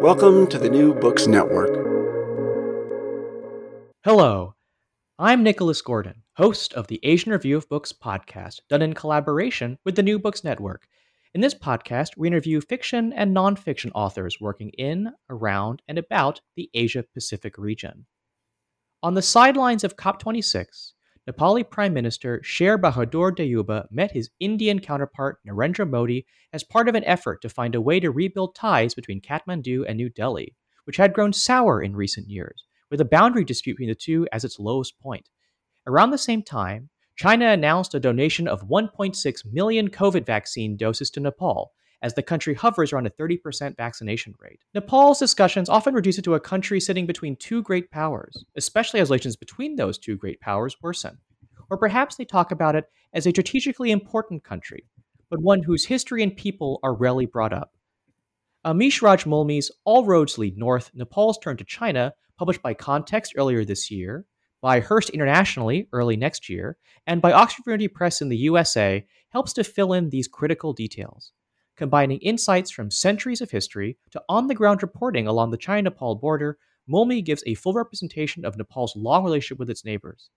Welcome to the New Books Network. Hello, I'm Nicholas Gordon, host of the Asian Review of Books podcast, done in collaboration with the New Books Network. In this podcast, we interview fiction and nonfiction authors working in, around, and about the Asia Pacific region. On the sidelines of COP26, Nepali Prime Minister Sher Bahadur Deuba met his Indian counterpart Narendra Modi as part of an effort to find a way to rebuild ties between Kathmandu and New Delhi, which had grown sour in recent years, with a boundary dispute between the two as its lowest point. Around the same time, China announced a donation of 1.6 million COVID vaccine doses to Nepal, as the country hovers around a 30% vaccination rate. Nepal's discussions often reduce it to a country sitting between two great powers, especially as relations between those two great powers worsen. Or perhaps they talk about it as a strategically important country, but one whose history and people are rarely brought up. Amish Raj Mulmi's All Roads Lead North Nepal's Turn to China, published by Context earlier this year, by Hurst Internationally early next year, and by Oxford University Press in the USA, helps to fill in these critical details combining insights from centuries of history to on the ground reporting along the China Nepal border, Mulmi gives a full representation of Nepal's long relationship with its neighbors.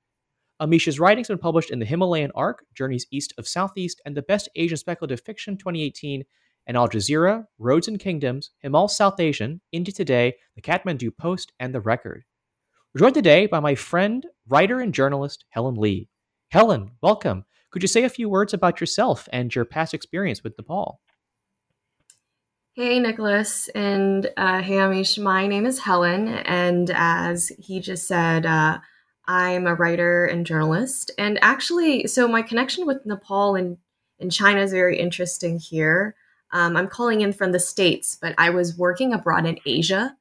Amish's writings have been published in the Himalayan Arc, Journeys East of Southeast, and the Best Asian Speculative Fiction 2018, and Al Jazeera, Roads and Kingdoms, Himal South Asian, India Today, the Kathmandu Post, and The Record. We're joined today by my friend, writer, and journalist, Helen Lee. Helen, welcome. Could you say a few words about yourself and your past experience with Nepal? Hey, Nicholas, and uh, hey, Amish. My name is Helen, and as he just said, uh, I'm a writer and journalist. And actually, so my connection with Nepal and, and China is very interesting here. Um, I'm calling in from the States, but I was working abroad in Asia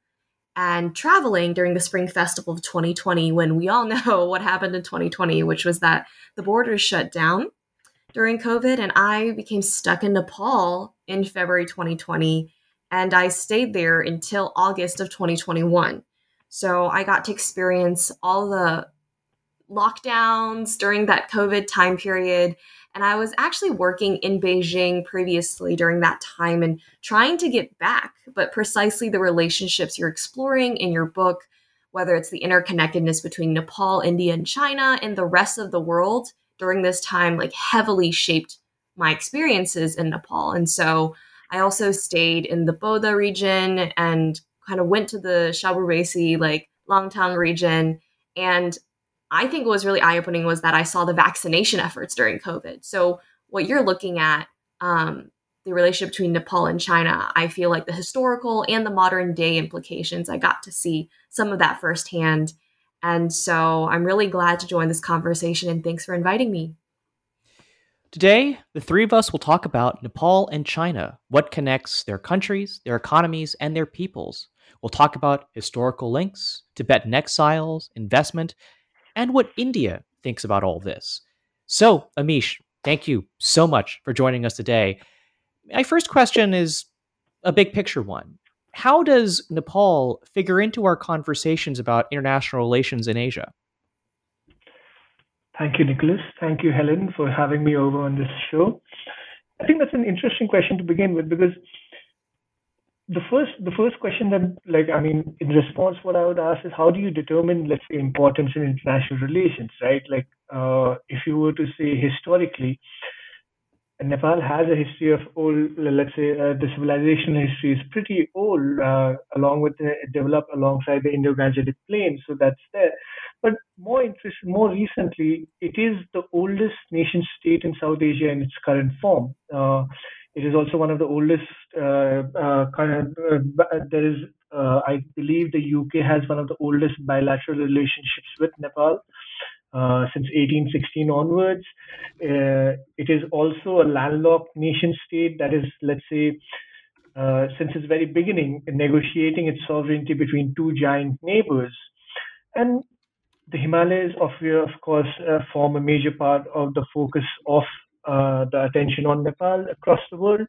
and traveling during the Spring Festival of 2020 when we all know what happened in 2020, which was that the borders shut down during COVID, and I became stuck in Nepal in February 2020, and I stayed there until August of 2021. So I got to experience all the lockdowns during that COVID time period. And I was actually working in Beijing previously during that time and trying to get back, but precisely the relationships you're exploring in your book, whether it's the interconnectedness between Nepal, India, and China, and the rest of the world, during this time like heavily shaped my experiences in Nepal. And so I also stayed in the Boudha region and kind of went to the Syabrubesi, like Langtang region. And I think what was really eye opening was that I saw the vaccination efforts during COVID. So what you're looking at, um, the relationship between Nepal and China, I feel like the historical and the modern day implications, I got to see some of that firsthand. And so I'm really glad to join this conversation and thanks for inviting me. Today, the three of us will talk about Nepal and China, what connects their countries, their economies, and their peoples. We'll talk about historical links, Tibetan exiles, investment, and what India thinks about all this. So, Amish, thank you so much for joining us today. My first question is a big picture one. how does Nepal figure into our conversations about international relations in Asia? Thank you, Nicholas. Thank you, Helen, for having me over on this show. I think that's an interesting question to begin with because the first the first question that like I mean in response what I would ask is how do you determine let's say importance in international relations, right? Like uh, if you were to say historically, Nepal has a history of old, let's say, uh, the civilization history is pretty old, uh, along with the, it developed alongside the Indo-Gangetic Plain, so that's there. But more interest, more recently, it is the oldest nation state in South Asia in its current form. Uh, it is also one of the oldest. Uh, uh, uh, there is, I believe, the UK has one of the oldest bilateral relationships with Nepal. Uh, since 1816 onwards. Uh, it is also a landlocked nation state that is, let's say, uh, since its very beginning, negotiating its sovereignty between two giant neighbors. And the Himalayas, of, of course, uh, form a major part of the focus of uh, the attention on Nepal across the world.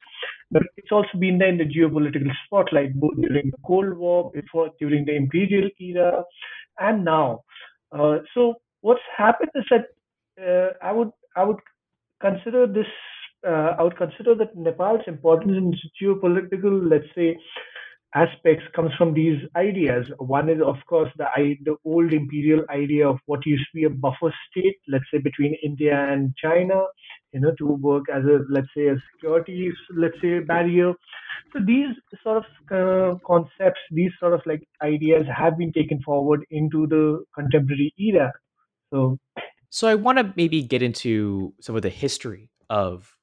But it's also been there in the geopolitical spotlight, both during the Cold War, before during the imperial era, and now. Uh, so what's happened is that uh, I would I would consider this uh, I would consider that Nepal's importance in geopolitical, let's say, aspects comes from these ideas. One is, of course, the the old imperial idea of what used to be a buffer state, let's say, between India and China, you know, to work as a let's say a security, let's say, barrier. So these sort of uh, concepts, these sort of like ideas, have been taken forward into the contemporary era. So, so I want to maybe get into some of the history of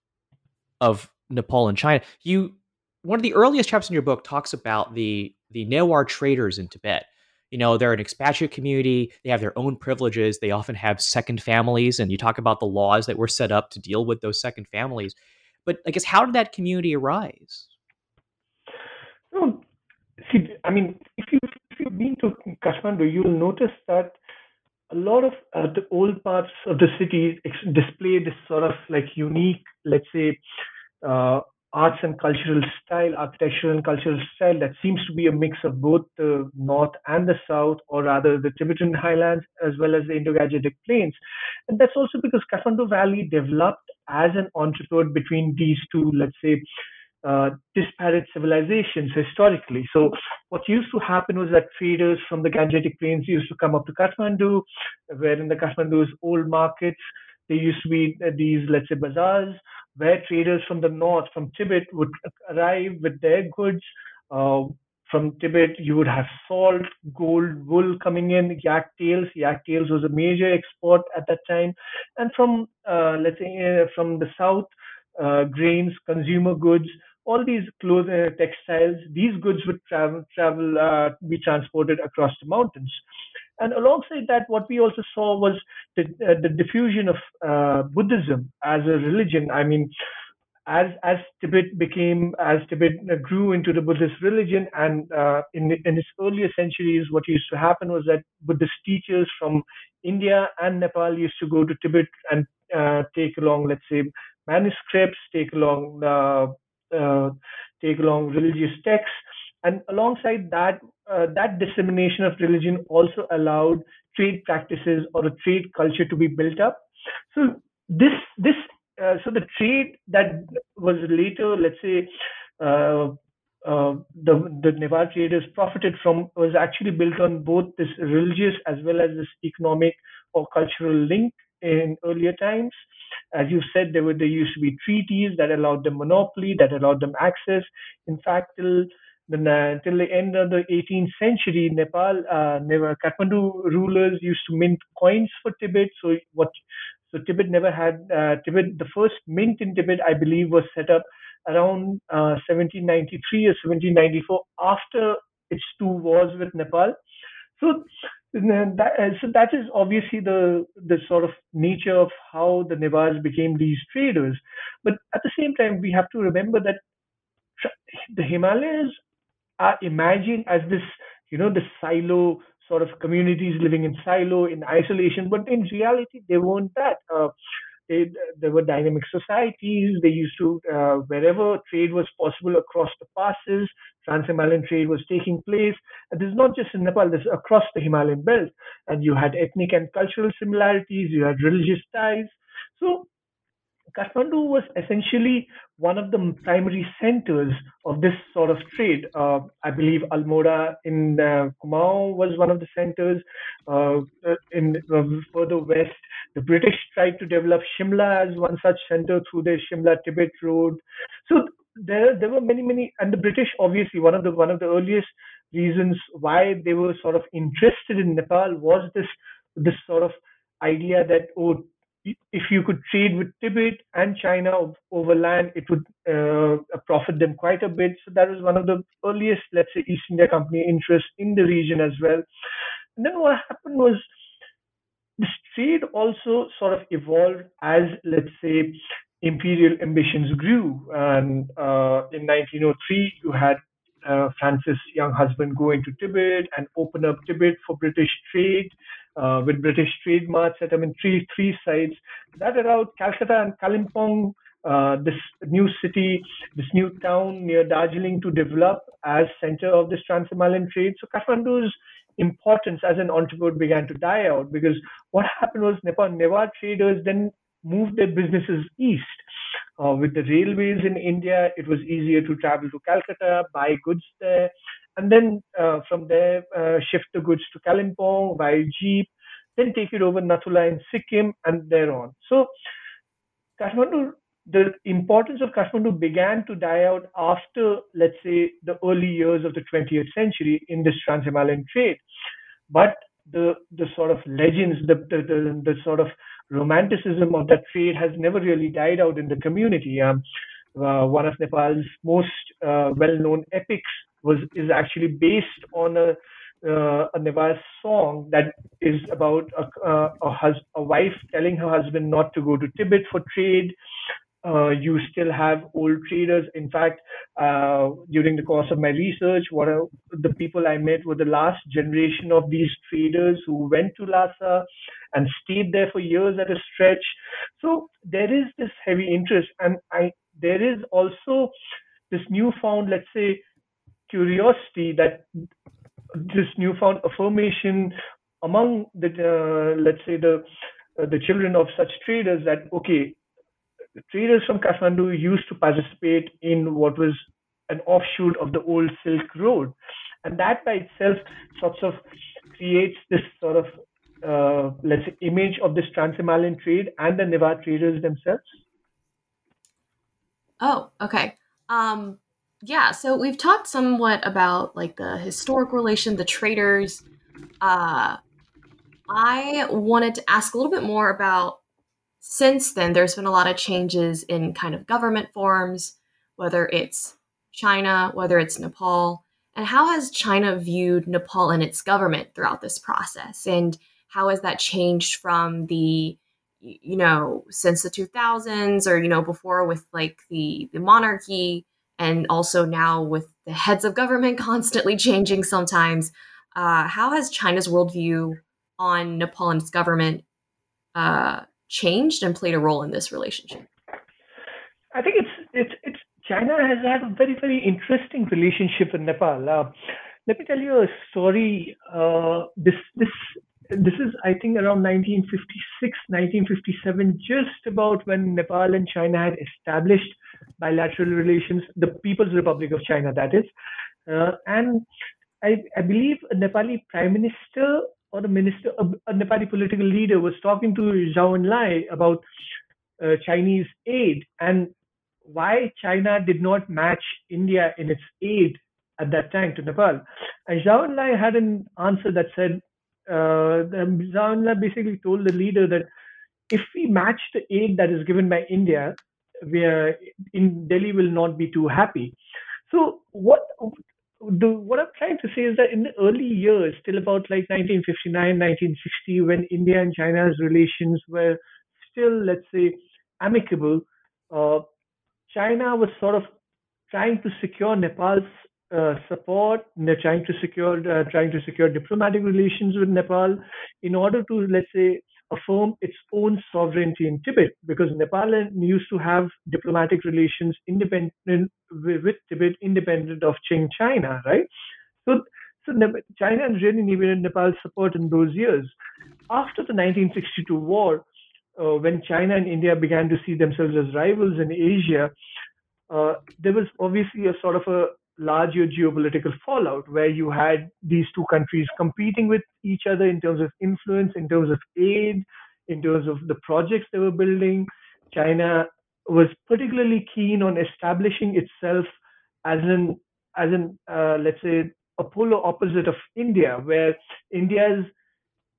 of Nepal and China. You one of the earliest chapters in your book talks about the the Newar traders in Tibet. You know, they're an expatriate community. They have their own privileges. They often have second families, and you talk about the laws that were set up to deal with those second families. But I guess how did that community arise? Well, see, I mean, if you if you've been to Kathmandu, you'll notice that a lot of uh, the old parts of the city display this sort of like unique, let's say, uh, arts and cultural style, architectural and cultural style that seems to be a mix of both the north and the south, or rather the Tibetan highlands as well as the Indo-Gangetic plains. And that's also because Kathmandu Valley developed as an entrepot between these two, let's say, uh, disparate civilizations historically. So what used to happen was that traders from the Gangetic Plains used to come up to Kathmandu, where in the Kathmandu's old markets, there used to be uh, these, let's say, bazaars, where traders from the north, from Tibet, would arrive with their goods. Uh, from Tibet, you would have salt, gold, wool coming in, yak tails. Yak tails was a major export at that time. And from, uh, let's say, uh, from the south, uh, grains, consumer goods, all these clothes and textiles, these goods would travel, travel, uh, be transported across the mountains. And alongside that, what we also saw was the, uh, the diffusion of uh, Buddhism as a religion. I mean, as as Tibet became, as Tibet grew into the Buddhist religion, and uh, in in its earlier centuries, what used to happen was that Buddhist teachers from India and Nepal used to go to Tibet and uh, take along, let's say, manuscripts, take along uh, uh, take along religious texts. And alongside that, uh, that dissemination of religion also allowed trade practices or a trade culture to be built up. So this this uh, so the trade that was later, let's say, uh, uh, the the Nepal traders profited from was actually built on both this religious as well as this economic or cultural link in earlier times. As you said, there were there used to be treaties that allowed them monopoly, that allowed them access. In fact, till the, till the end of the 18th century, Nepal, uh, never, Kathmandu rulers used to mint coins for Tibet. So what? So Tibet never had uh, Tibet. The first mint in Tibet, I believe, was set up around uh, 1793 or 1794 after its two wars with Nepal. So that, uh, so that is obviously the the sort of nature of how the Newars became these traders. But at the same time, we have to remember that the Himalayas are as this, you know, the silo sort of communities living in silo in isolation. But in reality, they weren't that. Uh, it, there were dynamic societies. They used to, uh, wherever trade was possible across the passes, trans-Himalayan trade was taking place. And this is not just in Nepal, this is across the Himalayan belt. And you had ethnic and cultural similarities, you had religious ties. So Kathmandu was essentially one of the primary centers of this sort of trade. Uh, I believe Almora in uh, Kumaon was one of the centers. Uh, uh in uh, further west, the British tried to develop Shimla as one such center through the Shimla Tibet Road. So there, there were many, many, and the British obviously one of the one of the earliest reasons why they were sort of interested in Nepal was this this sort of idea that oh if you could trade with Tibet and China over land, it would uh, profit them quite a bit. So that was one of the earliest, let's say, East India Company interests in the region as well. And then what happened was this trade also sort of evolved as, let's say, imperial ambitions grew. And uh, in 1903, you had uh, Francis' young husband go into Tibet and open up Tibet for British trade uh, with British trade marts at I mean three three sites that allowed Calcutta and Kalimpong, uh, this new city, this new town near Darjeeling to develop as center of this trans-Himalayan trade. So Kathmandu's importance as an entrepot began to die out because what happened was Nepal Neva traders then moved their businesses east. Uh, with the railways in India, it was easier to travel to Calcutta, buy goods there, and then uh, from there uh, shift the goods to Kalimpong by jeep, then take it over Nathu La in Sikkim, and thereon. So Kathmandu, the importance of Kathmandu began to die out after, let's say, the early years of the 20th century in this trans-Himalayan trade. But the the sort of legends, the, the the, the sort of romanticism of that trade has never really died out in the community. Um, uh, one of Nepal's most uh, well-known epics was is actually based on a uh, a Nevas song that is about a, uh, a, hus- a wife telling her husband not to go to Tibet for trade. Uh, you still have old traders. In fact, uh, during the course of my research, what are, the people I met were the last generation of these traders who went to Lhasa and stayed there for years at a stretch. So there is this heavy interest, and I there is also this newfound, let's say, curiosity that this newfound affirmation among the uh, let's say the uh, the children of such traders that okay traders from kathmandu used to participate in what was an offshoot of the old silk road. And that by itself sorts of creates this sort of uh, let's say image of this trans-himalayan trade and the Neva traders themselves. Oh okay. Um yeah, so we've talked somewhat about like the historic relation, the traders. Uh, I wanted to ask a little bit more about since then, there's been a lot of changes in kind of government forms, whether it's China, whether it's Nepal. And how has China viewed Nepal and its government throughout this process? And how has that changed from the, you know, since the 2000s or, you know, before with like the, the monarchy? And also now with the heads of government constantly changing sometimes, uh, how has China's worldview on Nepal and its government uh, changed and played a role in this relationship? I think it's it's it's China has had a very very interesting relationship with Nepal. Uh, let me tell you a story. Uh, this this this is I think around 1956, 1957, just about when Nepal and China had established bilateral relations, the People's Republic of China, that is. Uh, and I, I, believe a Nepali prime minister or a minister, a, a Nepali political leader was talking to Zhou Enlai about uh, Chinese aid and why China did not match India in its aid at that time to Nepal. And Zhou Enlai had an answer that said, uh, Zhou basically told the leader that if we match the aid that is given by India, where in Delhi will not be too happy. So what the what I'm trying to say is that in the early years, till about like 1959, 1960, when India and China's relations were still, let's say, amicable, uh, China was sort of trying to secure Nepal's uh, support. They're trying to secure uh, trying to secure diplomatic relations with Nepal in order to, let's say, affirm its own sovereignty in Tibet because Nepal used to have diplomatic relations independent with Tibet, independent of Qing China, right? So, so China really needed Nepal's support in those years. After the 1962 war, uh, when China and India began to see themselves as rivals in Asia, uh, there was obviously a sort of a larger geopolitical fallout where you had these two countries competing with each other in terms of influence, in terms of aid, in terms of the projects they were building. China was particularly keen on establishing itself as an as an uh, let's say a polar opposite of India, where India's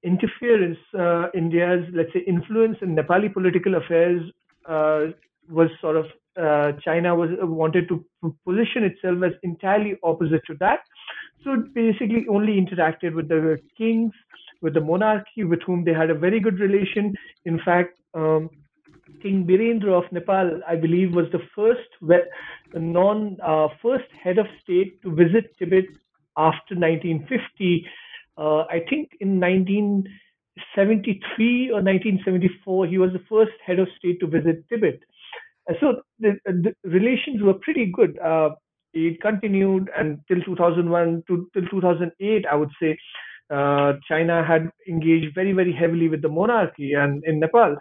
interference, uh, India's let's say influence in Nepali political affairs uh, was sort of uh, China was wanted to position itself as entirely opposite to that. So basically only interacted with the kings, with the monarchy, with whom they had a very good relation. In fact, um, King Birendra of Nepal, I believe, was the first non uh, first head of state to visit Tibet after 1950. Uh, I think in 1973 or 1974, he was the first head of state to visit Tibet so the, the, relations were pretty good. Uh, it continued until 2001 to till 2008, I would say. Uh, China had engaged very, very heavily with the monarchy and in Nepal.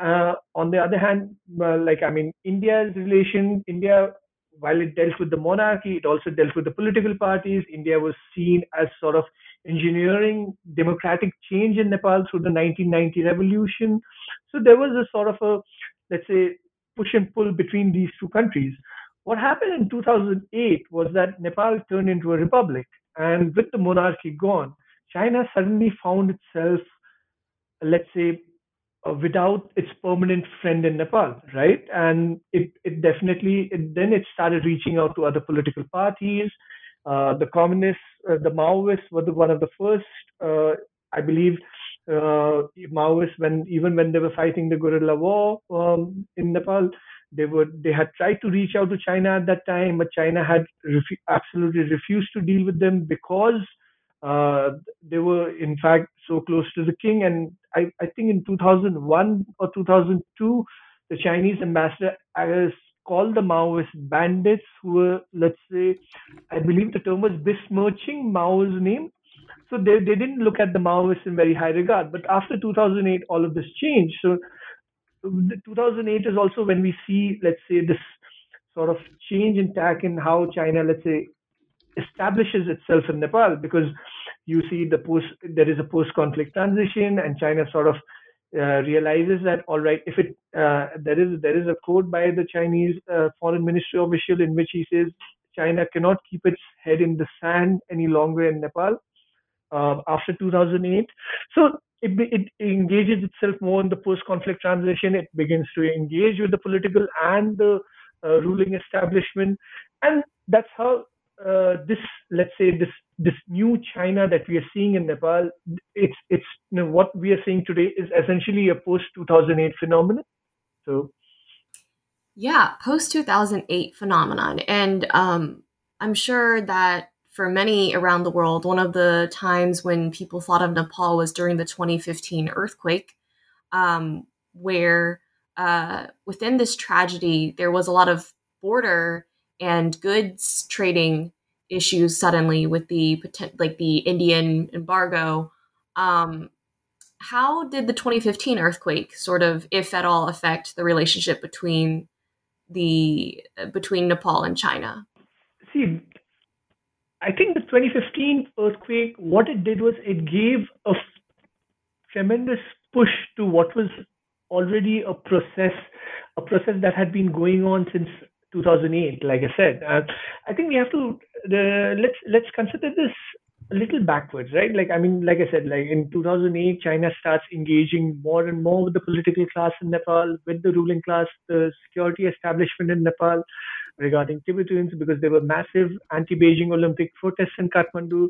Uh, on the other hand, like I mean, India's relation, India, while it dealt with the monarchy, it also dealt with the political parties. India was seen as sort of engineering democratic change in Nepal through the 1990 revolution. So there was a sort of a, let's say, push and pull between these two countries. What happened in 2008 was that Nepal turned into a republic, and with the monarchy gone, China suddenly found itself, let's say, uh, without its permanent friend in Nepal, right? And it, it definitely, it, then it started reaching out to other political parties. Uh, the communists, uh, the Maoists were the, one of the first, uh, I believe, uh, Maoists when even when they were fighting the guerrilla war um, in Nepal, they were they had tried to reach out to China at that time, but China had refu- absolutely refused to deal with them because uh, they were in fact so close to the king. And I, I think in 2001 or 2002, the Chinese ambassador called the Maoist bandits who were, let's say, I believe the term was besmirching Mao's name so they, they didn't look at the Maoists in very high regard. But after 2008, all of this changed. So 2008 is also when we see, let's say, this sort of change in tack in how China, let's say, establishes itself in Nepal because you see the post there is a post-conflict transition and China sort of uh, realizes that all right if it uh, there is there is a quote by the Chinese uh, foreign ministry official in which he says China cannot keep its head in the sand any longer in Nepal uh, after 2008. So it, it engages itself more in the post-conflict transition. It begins to engage with the political and the uh, ruling establishment, and that's how uh, this, let's say, this this new China that we are seeing in Nepal, it's it's you know, what we are seeing today is essentially a post 2008 phenomenon. So, yeah, post 2008 phenomenon, and um, I'm sure that for many around the world, one of the times when people thought of Nepal was during the 2015 earthquake, um, where uh, within this tragedy, there was a lot of border and goods trading issues suddenly with the like the Indian embargo. Um, how did the 2015 earthquake sort of, if at all, affect the relationship between the between Nepal and China? See, I think the 2015 earthquake, what it did was it gave a tremendous push to what was already a process, a process that had been going on since 2008. Like I said, uh, I think we have to uh, let's let's consider this a little backwards, right? Like I mean, like I said, like in 2008, China starts engaging more and more with the political class in Nepal, with the ruling class, the security establishment in Nepal regarding Tibetans because there were massive anti-Beijing Olympic protests in Kathmandu.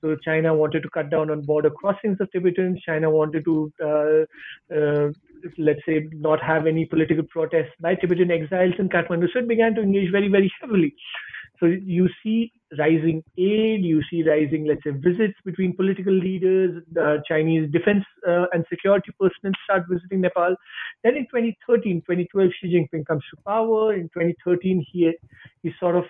So China wanted to cut down on border crossings of Tibetans. China wanted to, uh, uh, let's say, not have any political protests by Tibetan exiles in Kathmandu. So it began to engage very, very heavily. So you see rising aid, you see rising, let's say, visits between political leaders. The Chinese defense uh, and security personnel start visiting Nepal. Then in 2013, 2012, Xi Jinping comes to power. In 2013, he he sort of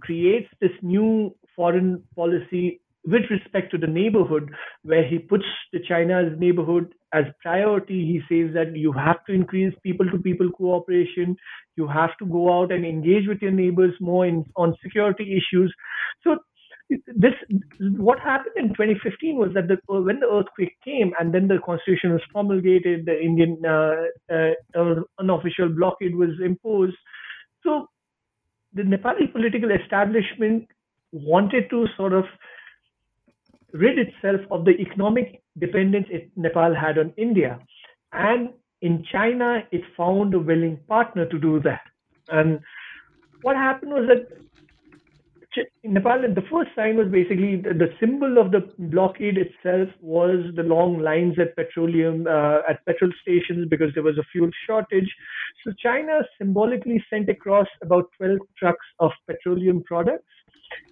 creates this new foreign policy with respect to the neighborhood, where he puts the China's neighborhood as priority. He says that you have to increase people-to-people cooperation. You have to go out and engage with your neighbors more in, on security issues. So this what happened in 2015 was that the, when the earthquake came and then the constitution was promulgated, the Indian uh, uh, unofficial blockade was imposed. So the Nepali political establishment wanted to sort of rid itself of the economic dependence it, Nepal had on India. And in China, it found a willing partner to do that. And what happened was that Nepal, the first sign was basically the, the, symbol of the blockade itself was the long lines at petroleum uh, at petrol stations because there was a fuel shortage. So China symbolically sent across about 12 trucks of petroleum products,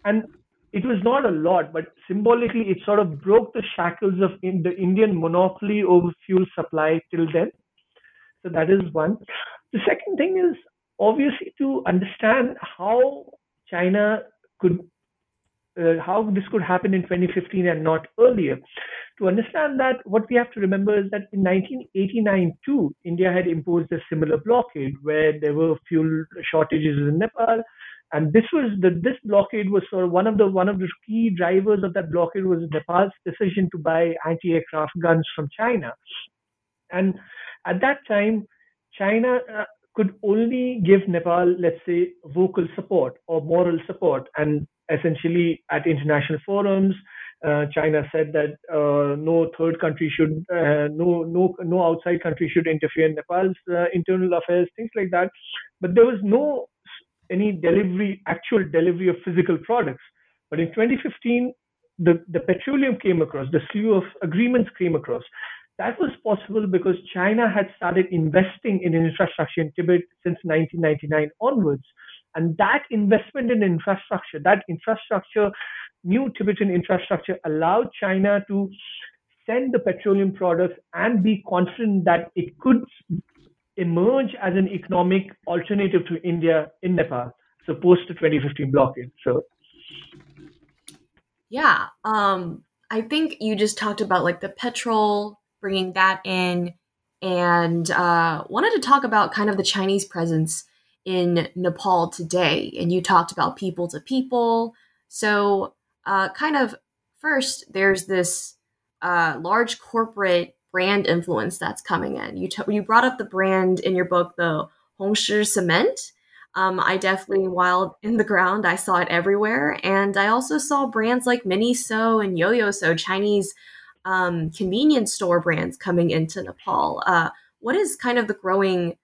and it was not a lot, but symbolically, it sort of broke the shackles of in the Indian monopoly over fuel supply till then. So that is one. The second thing is obviously to understand how China could, uh, how this could happen in 2015 and not earlier. To understand that, what we have to remember is that in 1989 too, India had imposed a similar blockade where there were fuel shortages in Nepal and this was the this blockade was sort of one of the one of the key drivers of that blockade was Nepal's decision to buy anti-aircraft guns from China, and at that time, China uh, could only give Nepal, let's say, vocal support or moral support, and essentially at international forums. Uh, China said that uh, no third country should, uh, no no no outside country should interfere in Nepal's uh, internal affairs, things like that. But there was no any delivery, actual delivery of physical products. But in 2015, the, the petroleum came across, the slew of agreements came across. That was possible because China had started investing in infrastructure in Tibet since 1999 onwards. And that investment in infrastructure, that infrastructure, new Tibetan infrastructure, allowed China to send the petroleum products and be confident that it could emerge as an economic alternative to India in Nepal, so post the 2015 blockade. So, yeah, um, I think you just talked about like the petrol, bringing that in, and uh, wanted to talk about kind of the Chinese presence in Nepal today. And you talked about people to people. So, uh, kind of first, there's this uh, large corporate brand influence that's coming in. You t- you brought up the brand in your book, the Hongshi cement. Um, I definitely, while in the ground, I saw it everywhere, and I also saw brands like Miniso and Yoyoso, Chinese um, convenience store brands coming into Nepal. Uh, what is kind of the growing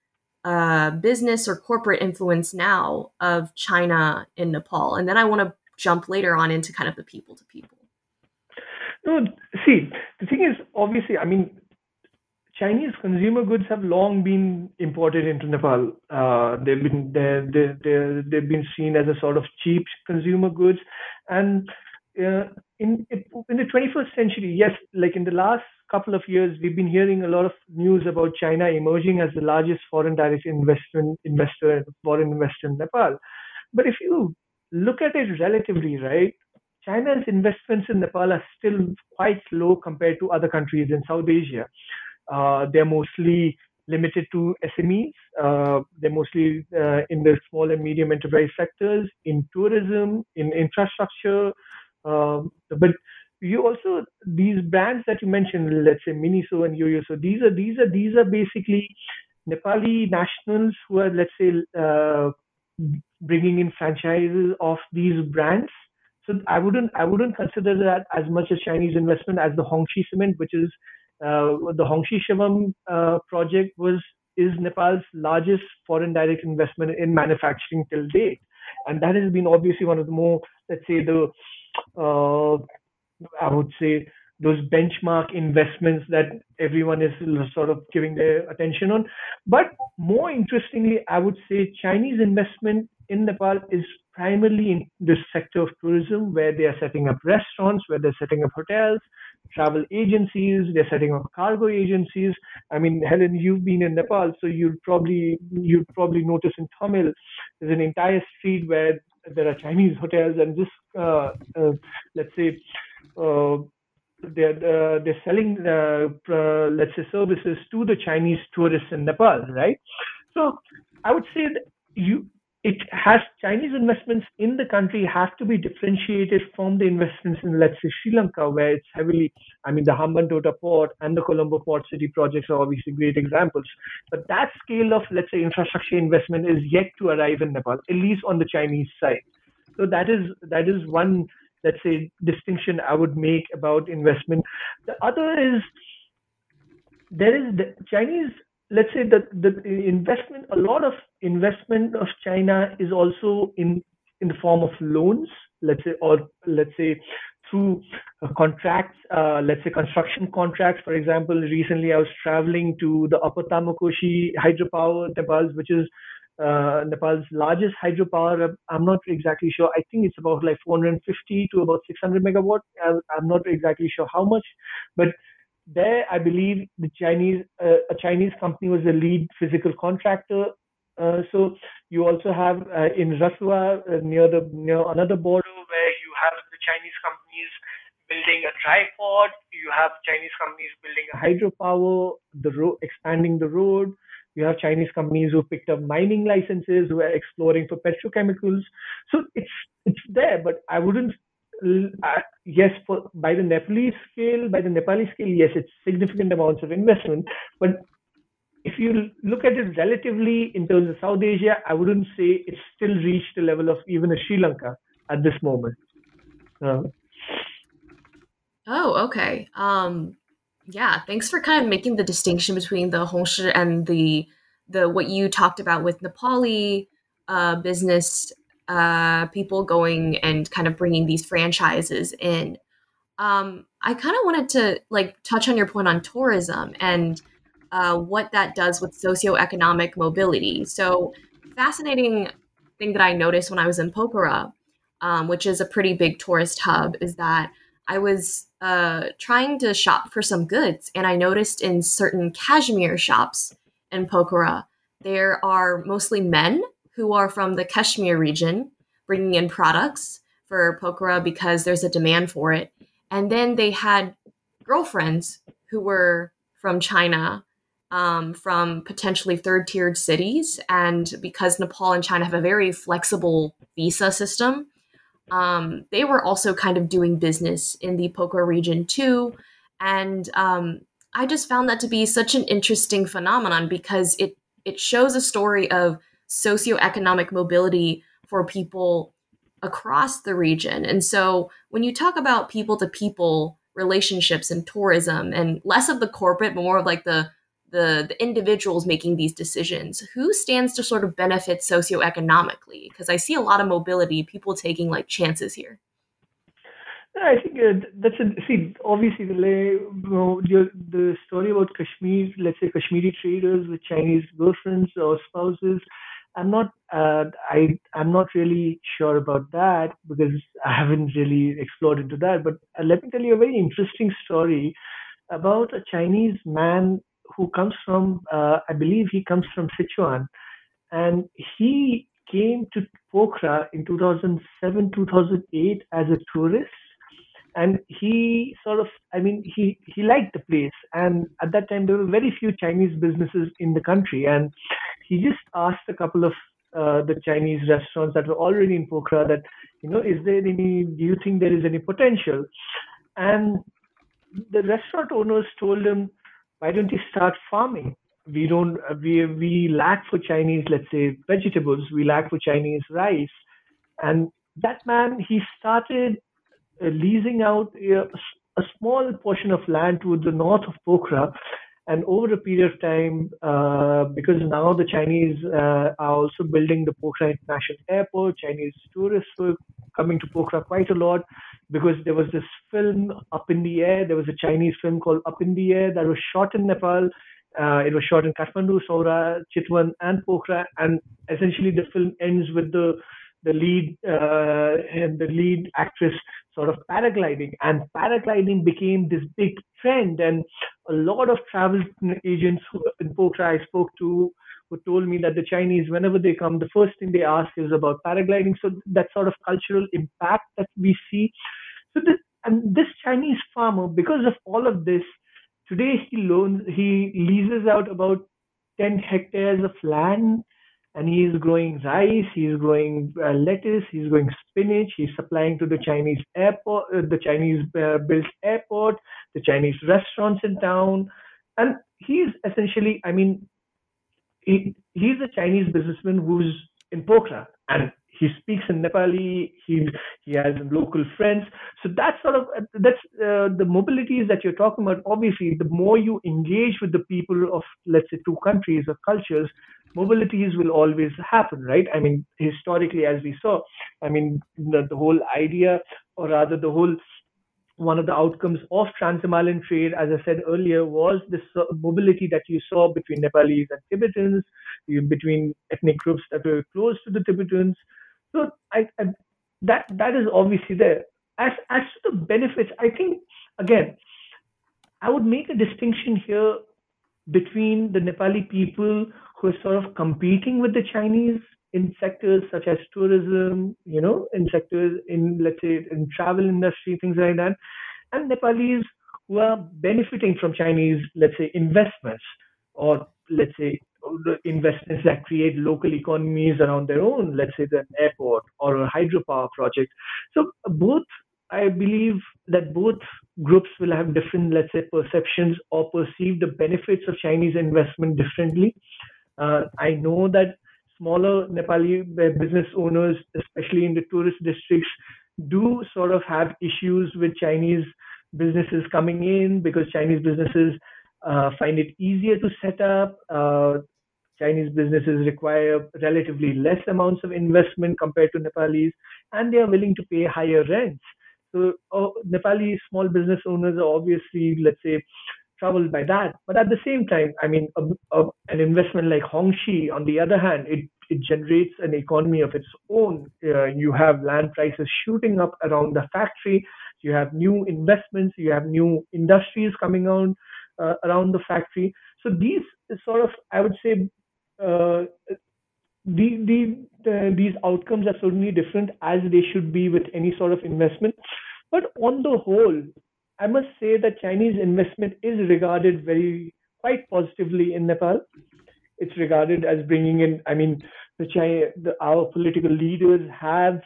uh, business or corporate influence now of China in Nepal? And then I want to jump later on into kind of the people to people. No, see, the thing is, obviously, I mean, Chinese consumer goods have long been imported into Nepal. Uh, they've been they they they they've been seen as a sort of cheap consumer goods, and uh, in in the 21st century, yes, like in the last couple of years, we've been hearing a lot of news about China emerging as the largest foreign direct investment investor, foreign investor in Nepal. But if you look at it relatively, right, China's investments in Nepal are still quite low compared to other countries in South Asia. Uh, they're mostly limited to SMEs. Uh, they're mostly uh, in the small and medium enterprise sectors, in tourism, in infrastructure. Um, but you also these brands that you mentioned, let's say Miniso and Yoyo. So these are these are these are basically Nepali nationals who are let's say uh, bringing in franchises of these brands so I wouldn't I wouldn't consider that as much a Chinese investment as the Hongshi Cement, which is the Hongshi Shivam uh, project was is Nepal's largest foreign direct investment in manufacturing till date, and that has been obviously one of the more let's say the uh, I would say those benchmark investments that everyone is sort of giving their attention on. But more interestingly, I would say Chinese investment in Nepal is primarily in this sector of tourism where they are setting up restaurants, where they're setting up hotels, travel agencies, they're setting up cargo agencies. I mean, Helen, you've been in Nepal, so you'd probably you'd probably notice in Thamel there's an entire street where there are Chinese hotels and just uh, uh, let's say uh, they're uh, they're selling uh, let's say services to the Chinese tourists in Nepal, right? So I would say that you it has Chinese investments in the country have to be differentiated from the investments in let's say Sri Lanka, where it's heavily I mean the Hambantota port and the Colombo port city projects are obviously great examples. But that scale of let's say infrastructure investment is yet to arrive in Nepal, at least on the Chinese side. So that is that is one let's say distinction I would make about investment. The other is there is the Chinese let's say that the investment a lot of investment of China is also in in the form of loans let's say or let's say through uh, contracts uh, let's say construction contracts for example recently I was traveling to the upper Tamakoshi hydropower Nepal's which is uh, Nepal's largest hydropower. I'm not exactly sure. I think it's about like 450 to about 600 megawatt. I'm not exactly sure how much, but there I believe the Chinese uh, a Chinese company was the lead physical contractor. Uh, so you also have uh, in Rasuwa uh, near the near another border where you have the Chinese companies building a tripod. You have Chinese companies building a hydropower, the road expanding the road you have Chinese companies who picked up mining licenses, who are exploring for petrochemicals. So it's it's there, but I wouldn't. Uh, yes, for by the Nepalese scale, by the Nepali scale, yes, it's significant amounts of investment. But if you look at it relatively in terms of South Asia, I wouldn't say it's still reached the level of even a Sri Lanka at this moment. Uh, oh, okay. Um, yeah, thanks for kind of making the distinction between the Hongshi and the the what you talked about with Nepali uh, business uh, people going and kind of bringing these franchises in. Um, I kind of wanted to like touch on your point on tourism and uh, what that does with socioeconomic mobility. So, fascinating thing that I noticed when I was in Pokhara, um, which is a pretty big tourist hub, is that I was uh, trying to shop for some goods, and I noticed in certain cashmere shops in Pokhara, there are mostly men who are from the Kashmir region bringing in products for Pokhara because there's a demand for it. And then they had girlfriends who were from China, um, from potentially third tiered cities. And because Nepal and China have a very flexible visa system, um, they were also kind of doing business in the Pokhara region too. And um, I just found that to be such an interesting phenomenon because it it shows a story of socioeconomic mobility for people across the region. And so when you talk about people to people relationships and tourism and less of the corporate, but more of like the the, the individuals making these decisions who stands to sort of benefit socioeconomically because i see a lot of mobility people taking like chances here I think uh, that's a see. Obviously, the you the story about Kashmir, let's say Kashmiri traders with Chinese girlfriends or spouses. I'm not. Uh, I I'm not really sure about that because I haven't really explored into that. But uh, let me tell you a very interesting story about a Chinese man who comes from, uh, I believe he comes from Sichuan, and he came to Pokhara in 2007, 2008 as a tourist. And he sort of, I mean, he, he liked the place. And at that time, there were very few Chinese businesses in the country. And he just asked a couple of uh, the Chinese restaurants that were already in Pokhara that, you know, is there any, do you think there is any potential? And the restaurant owners told him, why don't you start farming? We don't, we, we lack for Chinese, let's say, vegetables, we lack for Chinese rice. And that man, he started leasing out a, small portion of land to the north of Pokhara and over a period of time, uh, because now the Chinese uh, are also building the Pokhara International Airport, Chinese tourists were coming to Pokhara quite a lot because there was this film Up in the Air. There was a Chinese film called Up in the Air that was shot in Nepal. Uh, it was shot in Kathmandu, Sauraha, Chitwan, and Pokhara. And essentially, the film ends with the the lead uh, and the lead actress sort of paragliding, and paragliding became this big trend. And a lot of travel agents who, in Pokhara I spoke to who told me that the Chinese, whenever they come, the first thing they ask is about paragliding. So that sort of cultural impact that we see. So this, and this Chinese farmer, because of all of this, today he loans, he leases out about 10 hectares of land and he is growing rice, he is growing uh, lettuce, he's growing spinach, he's supplying to the Chinese airport, uh, the Chinese uh, built airport, the Chinese restaurants in town, and he's essentially, I mean, he, he's a Chinese businessman who's in Pokhara, and he speaks in Nepali. He he has local friends. So that's sort of that's uh, the mobilities that you're talking about. Obviously, the more you engage with the people of let's say two countries or cultures, mobilities will always happen, right? I mean, historically, as we saw, I mean, the, the whole idea, or rather, the whole one of the outcomes of trans-Himalayan trade, as I said earlier, was this mobility that you saw between Nepalese and Tibetans, between ethnic groups that were close to the Tibetans, so I, I, that that is obviously there. As as to the benefits, I think again, I would make a distinction here between the Nepali people who are sort of competing with the Chinese in sectors such as tourism, you know, in sectors in let's say in travel industry, things like that, and Nepalis who are benefiting from Chinese, let's say, investments or let's say investments that create local economies around their own, let's say an airport or a hydropower project. So both, I believe that both groups will have different, let's say, perceptions or perceive the benefits of Chinese investment differently. Uh, I know that smaller Nepali business owners, especially in the tourist districts, do sort of have issues with Chinese businesses coming in because Chinese businesses uh, find it easier to set up. Uh, Chinese businesses require relatively less amounts of investment compared to Nepalese, and they are willing to pay higher rents. So uh, Nepali small business owners are obviously, let's say, troubled by that. But at the same time, I mean, a, a, an investment like Hongshi, on the other hand, it, it generates an economy of its own. Uh, you have land prices shooting up around the factory. You have new investments. You have new industries coming out uh, around the factory. So these sort of, I would say, uh, the, the, the, these outcomes are certainly different as they should be with any sort of investment. But on the whole, I must say that Chinese investment is regarded very quite positively in Nepal. It's regarded as bringing in. I mean, the, China, the our political leaders have,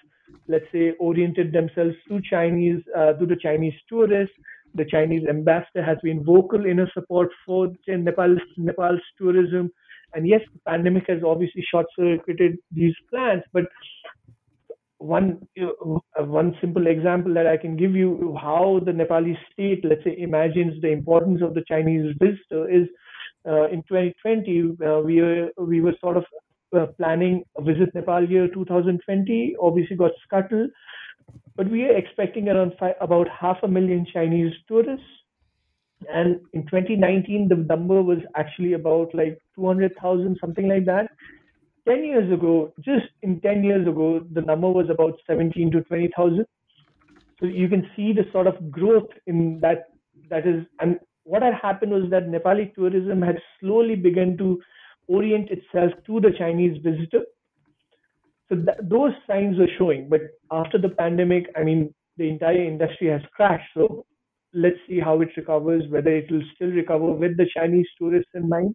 let's say, oriented themselves to Chinese, uh, to the Chinese tourists. The Chinese ambassador has been vocal in her support for Nepal's Nepal's tourism. And yes, the pandemic has obviously short-circuited these plans, but one uh, one simple example that I can give you how the Nepali state, let's say, imagines the importance of the Chinese visitor is uh, in 2020 uh, we were we were sort of uh, planning a visit Nepal year 2020. Obviously, got scuttled, but we are expecting around five, about half a million Chinese tourists and in 2019 the number was actually about like 200,000 something like that. 10 years ago just in 10 years ago the number was about 17 to 20,000 so you can see the sort of growth in that that is and what had happened was that Nepali tourism had slowly begun to orient itself to the Chinese visitor. So those signs were showing but after the pandemic i mean the entire industry has crashed. So let's see how it recovers, whether it will still recover with the Chinese tourists in mind.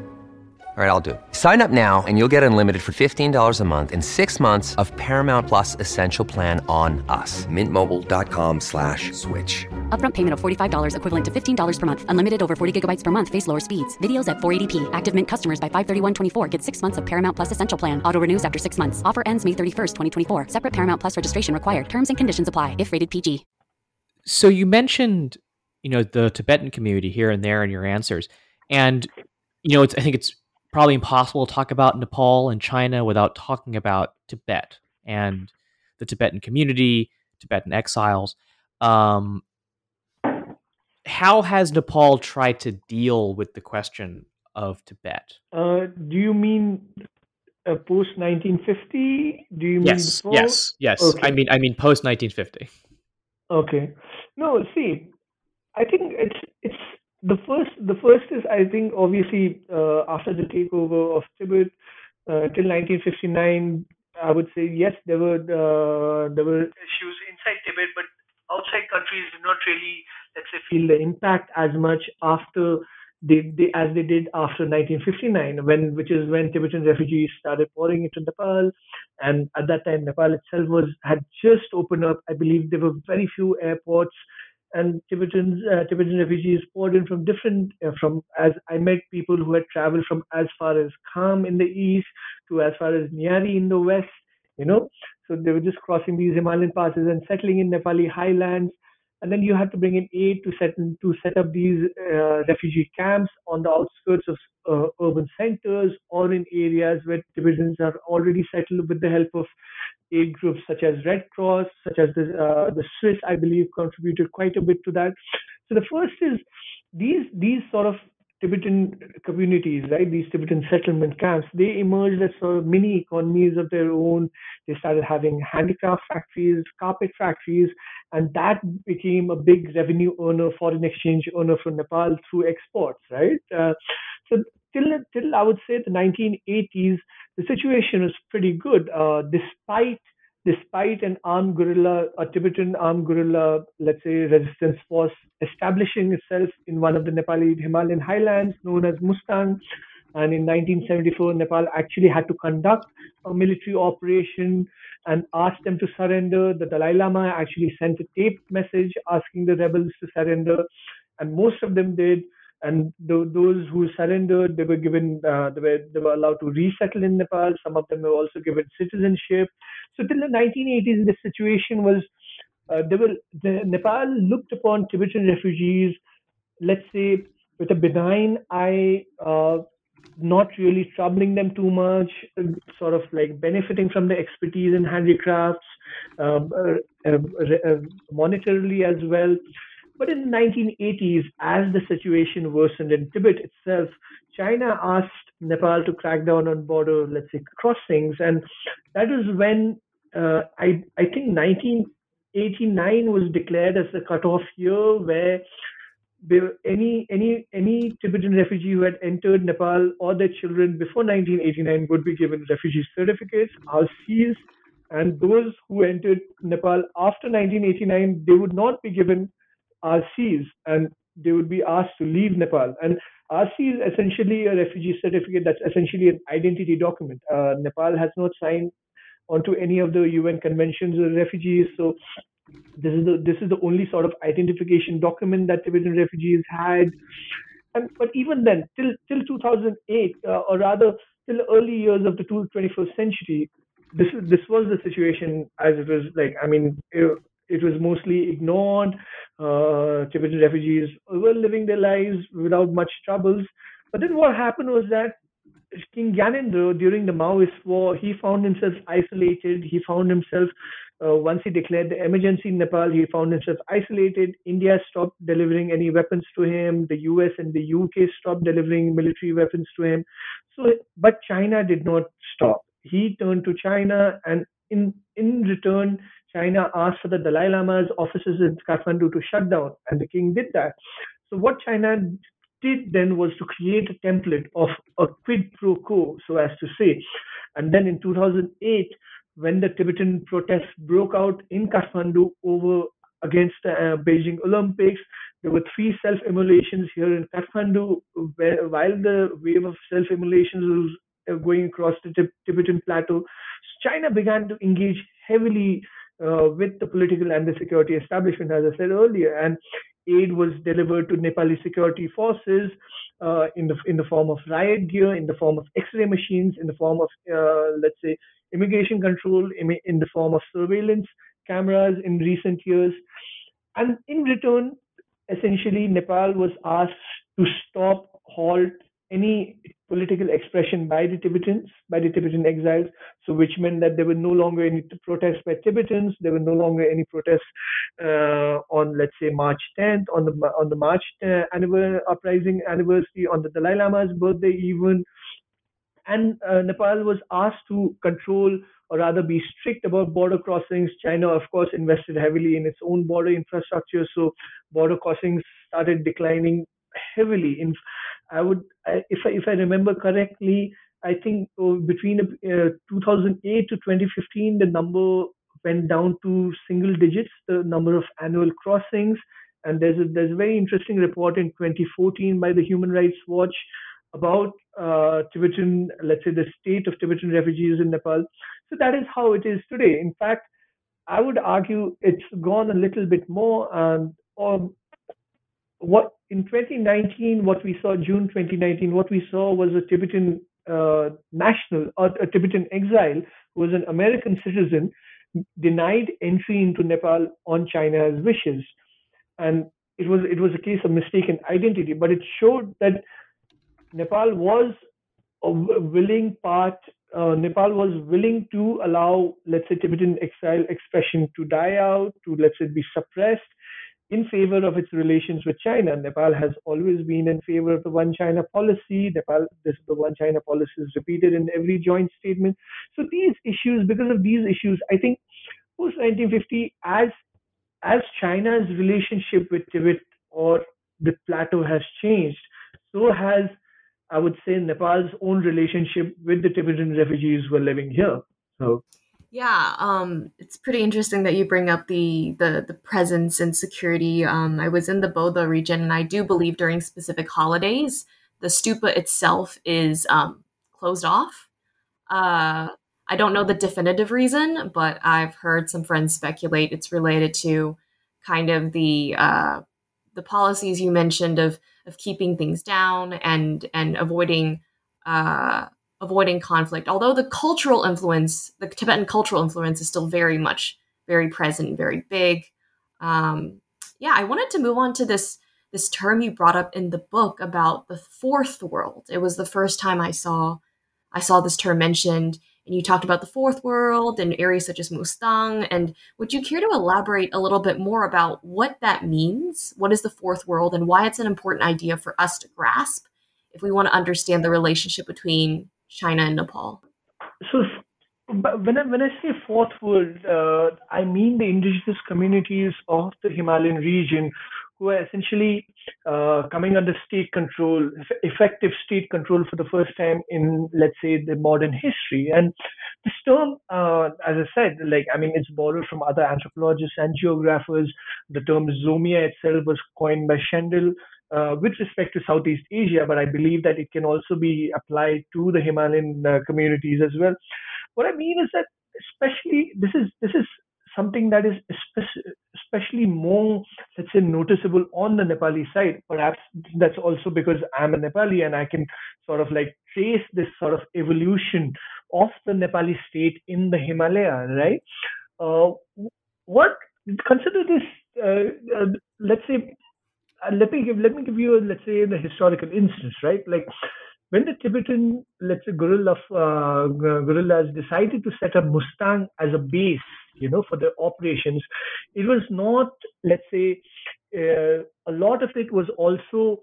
All right, I'll do it. Sign up now and you'll get unlimited for $15 a month in six months of Paramount Plus Essential Plan on us. Mintmobile.com slash switch. Upfront payment of $45 equivalent to $15 per month. Unlimited over 40 gigabytes per month. Face lower speeds. Videos at 480p. Active Mint customers by 531.24 get six months of Paramount Plus Essential Plan. Auto renews after six months. Offer ends May 31st, 2024. Separate Paramount Plus registration required. Terms and conditions apply if rated PG. So you mentioned, you know, the Tibetan community here and there in your answers. And, you know, it's, I think it's probably impossible to talk about Nepal and China without talking about Tibet and the Tibetan community, Tibetan exiles. Um, how has Nepal tried to deal with the question of Tibet? Uh, do you mean uh, post 1950? Do you yes, mean yes, yes? Okay. I mean, I mean post 1950. Okay. No, see, I think it's it's the first. The first is I think obviously uh, after the takeover of Tibet uh, till 1959, I would say yes, there were uh, there were issues inside Tibet, but outside countries did not really, let's say, feel the impact as much after they, they as they did after 1959, when which is when Tibetan refugees started pouring into Nepal, and at that time Nepal itself was had just opened up. I believe there were very few airports, and Tibetans uh, Tibetan refugees poured in from different uh, from as I met people who had traveled from as far as Kham in the east to as far as Ngari in the west. You know, so they were just crossing these Himalayan passes and settling in Nepali highlands and then you had to bring in aid to set to set up these uh, refugee camps on the outskirts of uh, urban centers or in areas where Tibetans are already settled with the help of aid groups such as Red Cross, such as the uh, the Swiss, I believe, contributed quite a bit to that. So the first is these these sort of Tibetan communities, right? These Tibetan settlement camps, they emerged as sort of mini economies of their own. They started having handicraft factories, carpet factories, and that became a big revenue earner, foreign exchange earner for Nepal through exports, right? Uh, so till till I would say the 1980s, the situation was pretty good, uh, despite despite an armed guerrilla, a Tibetan armed guerrilla, let's say, resistance force establishing itself in one of the Nepali Himalayan highlands known as Mustang. And in 1974, Nepal actually had to conduct a military operation and ask them to surrender. The Dalai Lama actually sent a taped message asking the rebels to surrender, and most of them did and those who surrendered they were given uh, they were they were allowed to resettle in nepal. Some of them were also given citizenship. So till the 1980s the situation was uh, they were the, nepal looked upon tibetan refugees let's say with a benign eye uh, not really troubling them too much sort of like benefiting from the expertise in handicrafts um, uh, uh, uh, monetarily as well but in the 1980s, as the situation worsened in Tibet itself, China asked Nepal to crack down on border, let's say, crossings, and that is when uh, I I think 1989 was declared as the cutoff year where any any any Tibetan refugee who had entered Nepal or their children before 1989 would be given refugee certificates, RCs, and those who entered Nepal after 1989 they would not be given RCs and they would be asked to leave Nepal. And RC is essentially a refugee certificate that's essentially an identity document. Uh, Nepal has not signed onto any of the UN conventions on refugees, so this is the this is the only sort of identification document that Tibetan refugees had. And but even then, till till 2008, uh, or rather till early years of the 21st century, this is this was the situation as it was like. I mean, it, was mostly ignored uh, Tibetan refugees were living their lives without much troubles. But then what happened was that King Gyanendra, during the Maoist war, he found himself isolated. He found himself, uh, once he declared the emergency in Nepal, he found himself isolated. India stopped delivering any weapons to him. The US and the UK stopped delivering military weapons to him. So, but China did not stop. He turned to China, and in in return, China asked for the Dalai Lama's offices in Kathmandu to shut down, and the king did that. So what China did then was to create a template of a quid pro quo, so as to say. And then in 2008, when the Tibetan protests broke out in Kathmandu over against the uh, Beijing Olympics, there were three self-immolations here in Kathmandu. Where, while the wave of self-immolations was uh, going across the Tibetan plateau, China began to engage heavily uh, with the political and the security establishment, as I said earlier. And aid was delivered to Nepali security forces uh, in the in the form of riot gear, in the form of X-ray machines, in the form of uh, let's say immigration control, in the form of surveillance cameras in recent years. And in return, essentially, Nepal was asked to stop, halt any political expression by the Tibetans, by the Tibetan exiles. So, which meant that there were no longer any protests by Tibetans. There were no longer any protests uh, on, let's say, March 10th, on the on the March uh, anniversary, uprising anniversary, on the Dalai Lama's birthday, even. And uh, Nepal was asked to control or rather be strict about border crossings. China, of course, invested heavily in its own border infrastructure, so border crossings started declining heavily. In I would, if I, if I remember correctly, I think uh, between uh, 2008 to 2015, the number went down to single digits, the number of annual crossings. And there's a, there's a very interesting report in 2014 by the Human Rights Watch about uh, Tibetan, let's say the state of Tibetan refugees in Nepal. So that is how it is today. In fact, I would argue it's gone a little bit more. And um, what in 2019, what we saw, June 2019, what we saw was a Tibetan uh, national or a Tibetan exile who was an American citizen denied entry into Nepal on China's wishes, and it was it was a case of mistaken identity. But it showed that Nepal was a willing part. Uh, Nepal was willing to allow, let's say, Tibetan exile expression to die out, to let's say be suppressed, in favor of its relations with China. Nepal has always been in favor of the One China policy. Nepal, this the One China policy is repeated in every joint statement. So these issues, because of these issues, I think post 1950, as as China's relationship with Tibet or the plateau has changed, so has I would say Nepal's own relationship with the Tibetan refugees who are living here. So yeah, um, it's pretty interesting that you bring up the the the presence and security. Um, I was in the Boudha region, and I do believe during specific holidays, the stupa itself is um, closed off. Uh, I don't know the definitive reason, but I've heard some friends speculate it's related to kind of the uh, the policies you mentioned of of keeping things down and and avoiding uh, avoiding conflict. Although the cultural influence, the Tibetan cultural influence, is still very much very present and very big. Um, yeah, I wanted to move on to this this term you brought up in the book about the fourth world. It was the first time I saw I saw this term mentioned, and you talked about the fourth world and areas such as Mustang. And would you care to elaborate a little bit more about what that means? What is the fourth world, and why it's an important idea for us to grasp if we want to understand the relationship between China and Nepal? So, when I, when I say fourth world, uh, I mean the indigenous communities of the Himalayan region who are essentially uh, coming under state control, effective state control for the first time in, let's say, the modern history. And this term, uh, as I said, like, I mean, it's borrowed from other anthropologists and geographers. The term Zomia itself was coined by Schendel uh, with respect to Southeast Asia, but I believe that it can also be applied to the Himalayan uh, communities as well. What I mean is that, especially, this is this is something that is especially more, let's say, noticeable on the Nepali side. Perhaps that's also because I'm a Nepali and I can sort of like trace this sort of evolution of the Nepali state in the Himalaya, right? Uh, what consider this, uh, uh, let's say, uh, let me give let me give you a, let's say the historical instance, right? Like when the Tibetan let's say guerrilla uh, guerrillas decided to set up Mustang as a base, you know, for the operations, it was not let's say uh, a lot of it was also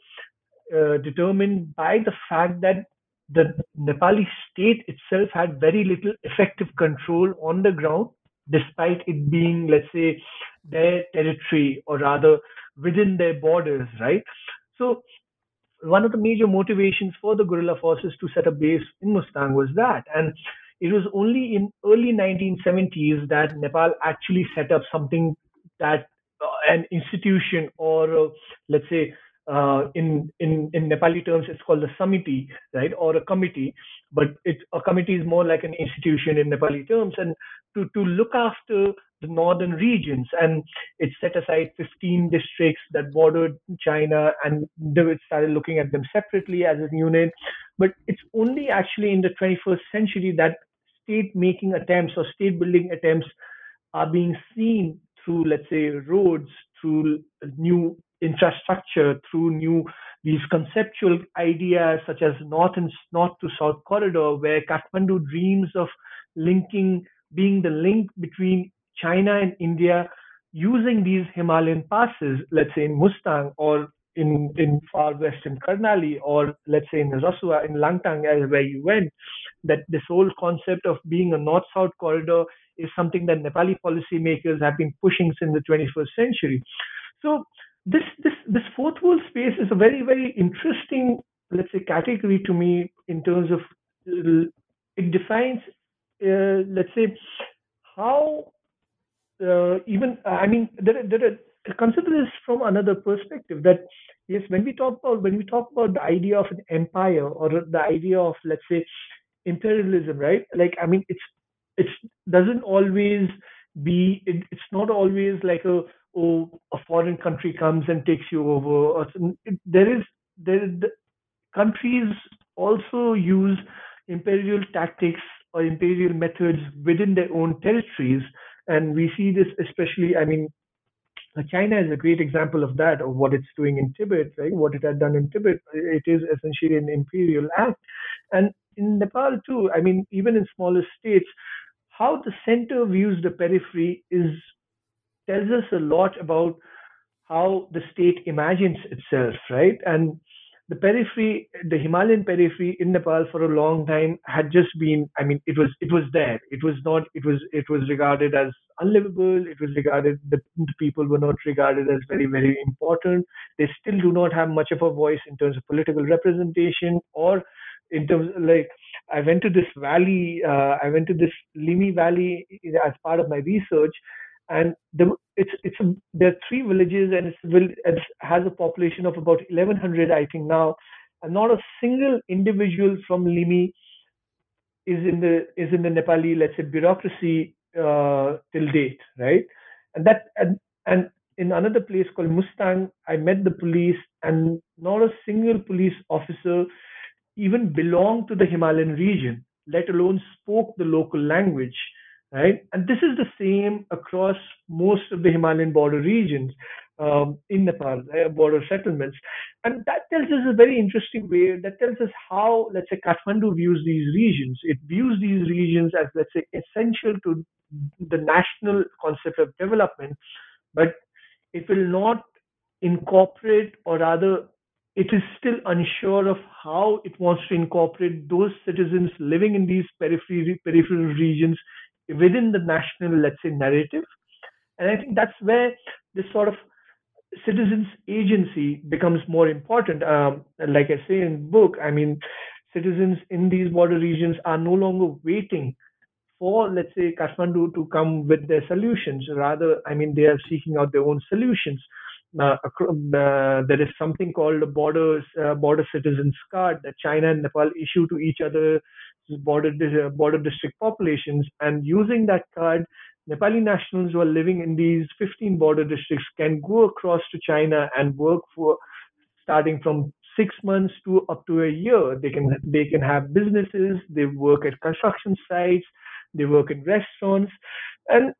uh, determined by the fact that the Nepali state itself had very little effective control on the ground, despite it being, let's say, their territory or rather within their borders, right? So one of the major motivations for the guerrilla forces to set a base in Mustang was that. And it was only in early 1970s that Nepal actually set up something that uh, an institution or uh, let's say uh, in in in Nepali terms, it's called the samiti, right, or a committee. But it a committee is more like an institution in Nepali terms, and to to look after the northern regions, and it set aside 15 districts that bordered China, and they started looking at them separately as a unit. But it's only actually in the 21st century that state-making attempts or state-building attempts are being seen through, let's say, roads, through new infrastructure, through new, these conceptual ideas such as north and north to south corridor, where Kathmandu dreams of linking, being the link between China and India using these Himalayan passes, let's say in Mustang or in, in far west in Karnali or let's say in Rasuwa, in Langtang, where you went, that this whole concept of being a north-south corridor is something that Nepali policymakers have been pushing since the 21st century. So this this this fourth world space is a very very interesting, let's say, category to me in terms of it defines, uh, let's say, how uh, even I mean there there are consider this from another perspective that yes when we talk about when we talk about the idea of an empire or the idea of let's say imperialism right? Like i mean it's it's doesn't always be it, it's not always like a oh a foreign country comes and takes you over or it, there is there the countries also use imperial tactics or imperial methods within their own territories. And we see this especially i mean China is a great example of that, of what it's doing in Tibet, right? What it had done in Tibet, it is essentially an imperial act. And in Nepal too, I mean, even in smaller states, how the center views the periphery is tells us a lot about how the state imagines itself, right? And the periphery, the Himalayan periphery in Nepal for a long time had just been, I mean, it was it was there. It was not, it was it was regarded as unlivable. It was regarded the, the people were not regarded as very very important. They still do not have much of a voice in terms of political representation or in terms like I went to this valley. Uh, I went to this Limi Valley as part of my research, and the, it's it's there are three villages and it has a population of about 1100 i think now. And not a single individual from limi is in the is in the nepali let's say bureaucracy uh, till date right? And that and, and in another place called mustang i met the police and not a single police officer even belonged to the himalayan region let alone spoke the local language right? And this is the same across most of the Himalayan border regions um, in Nepal, uh, border settlements. And that tells us a very interesting way, that tells us how, let's say, Kathmandu views these regions. It views these regions as, let's say, essential to the national concept of development, but it will not incorporate or rather it is still unsure of how it wants to incorporate those citizens living in these periphery, peripheral regions within the national, let's say, narrative. And I think that's where this sort of citizens agency becomes more important. Um, like I say in the book, I mean, citizens in these border regions are no longer waiting for, let's say, Kathmandu to come with their solutions. Rather, I mean, they are seeking out their own solutions. Uh, uh, there is something called a borders uh, border citizens card that China and Nepal issue to each other border border district populations, and using that card, Nepali nationals who are living in these 15 border districts can go across to China and work for starting from six months to up to a year. They can they can have businesses. They work at construction sites. They work in restaurants, and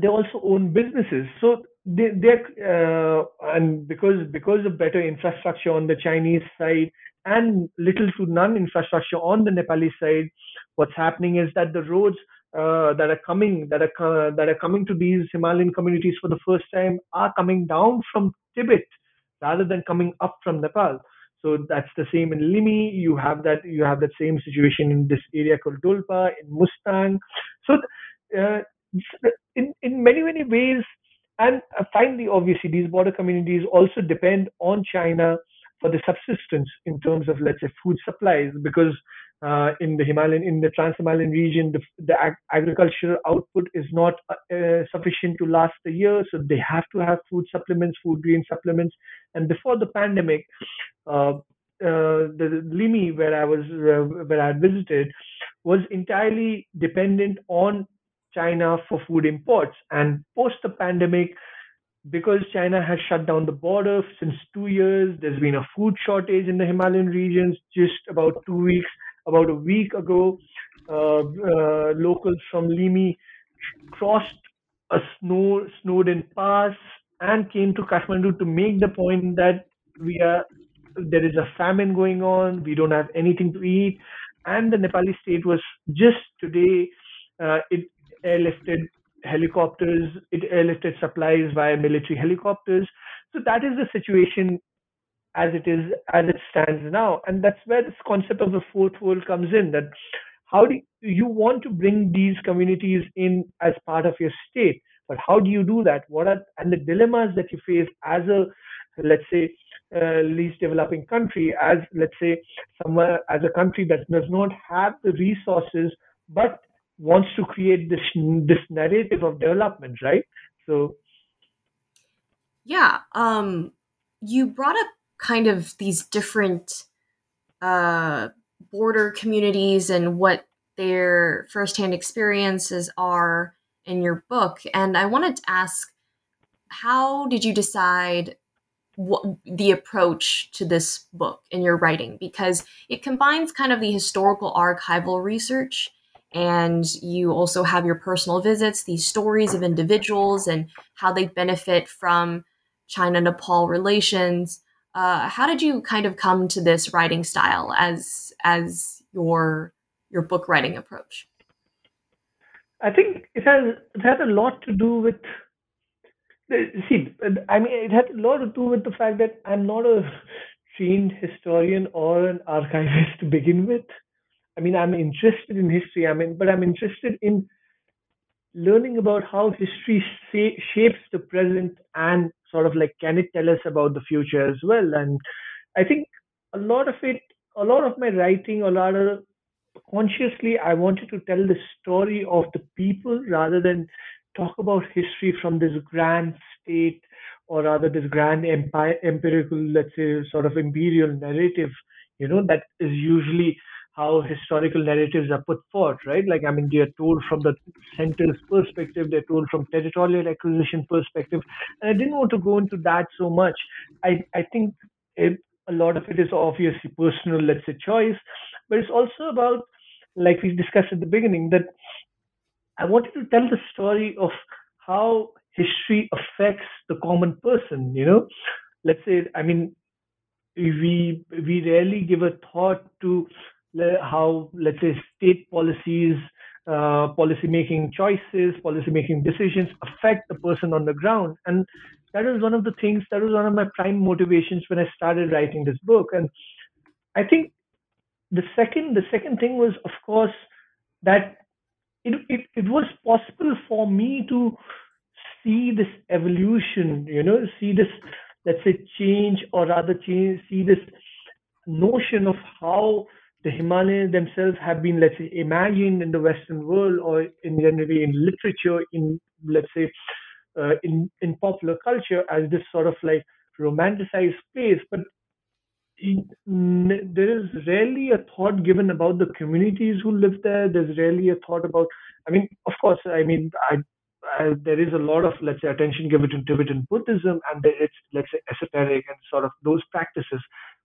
they also own businesses. So they they uh, and because because of better infrastructure on the Chinese side and little to none infrastructure on the Nepali side, what's happening is that the roads uh, that are coming that are that are coming to these Himalayan communities for the first time are coming down from Tibet rather than coming up from Nepal. So that's the same in Limi. You have that you have that same situation in this area called Dolpa in Mustang. So uh, in in many many ways, and uh, finally, obviously, these border communities also depend on China for the subsistence in terms of let's say food supplies because uh, in the Himalayan in the Trans-Himalayan region the, the ag- agricultural output is not uh, sufficient to last a year so they have to have food supplements food grain supplements. And before the pandemic uh, uh the Limi where I was uh, where I visited was entirely dependent on China for food imports. And post the pandemic because China has shut down the border since two years, there's been a food shortage in the Himalayan regions. Just about two weeks, about a week ago, uh, uh, locals from Limi crossed a snow snowed-in pass and came to Kathmandu to make the point that we are there is a famine going on. We don't have anything to eat, and the Nepali state was just today uh, it airlifted helicopters, it airlifted supplies via military helicopters. So that is the situation as it is as it stands now, and that's where this concept of the fourth world comes in. That how do you, want to bring these communities in as part of your state, but how do you do that? What are and the dilemmas that you face as a let's say uh, least developing country as let's say somewhere as a country that does not have the resources but wants to create this this narrative of development right? So yeah um you brought up kind of these different uh border communities and what their firsthand experiences are in your book. And i wanted to ask how did you decide what, the approach to this book in your writing? Because it combines kind of the historical archival research and you also have your personal visits these stories of individuals and how they benefit from china nepal relations. Uh, how did you kind of come to this writing style as as your your book writing approach? I think it has it has a lot to do with see i mean it has a lot to do with the fact that i'm not a trained historian or an archivist to begin with I mean, I'm interested in history. I mean, but I'm interested in learning about how history shapes the present and sort of like can it tell us about the future as well. And I think a lot of it, a lot of my writing, a lot of consciously, I wanted to tell the story of the people rather than talk about history from this grand state or rather this grand empire, empirical, let's say, sort of imperial narrative. You know that is usually how historical narratives are put forth, right? Like, I mean, they are told from the center's perspective, they're told from territorial acquisition perspective. And I didn't want to go into that so much. I, I think it, a lot of it is obviously personal, let's say, choice, but it's also about, like we discussed at the beginning, that I wanted to tell the story of how history affects the common person, you know? Let's say, I mean, we we rarely give a thought to how, let's say, state policies, uh, policy making choices, policy making decisions affect the person on the ground. And that was one of the things, that was one of my prime motivations when I started writing this book. And I think the second, the second thing was, of course, that it, it, it was possible for me to see this evolution, you know, see this, let's say, change or rather change, see this notion of how the Himalayas themselves have been, let's say, imagined in the Western world or in generally in literature, in let's say, uh, in in popular culture as this sort of like romanticized place, but there is rarely a thought given about the communities who live there. There's rarely a thought about. I mean, of course, I mean, I, I, there is a lot of let's say attention given to Tibetan Buddhism, and it's let's say esoteric and sort of those practices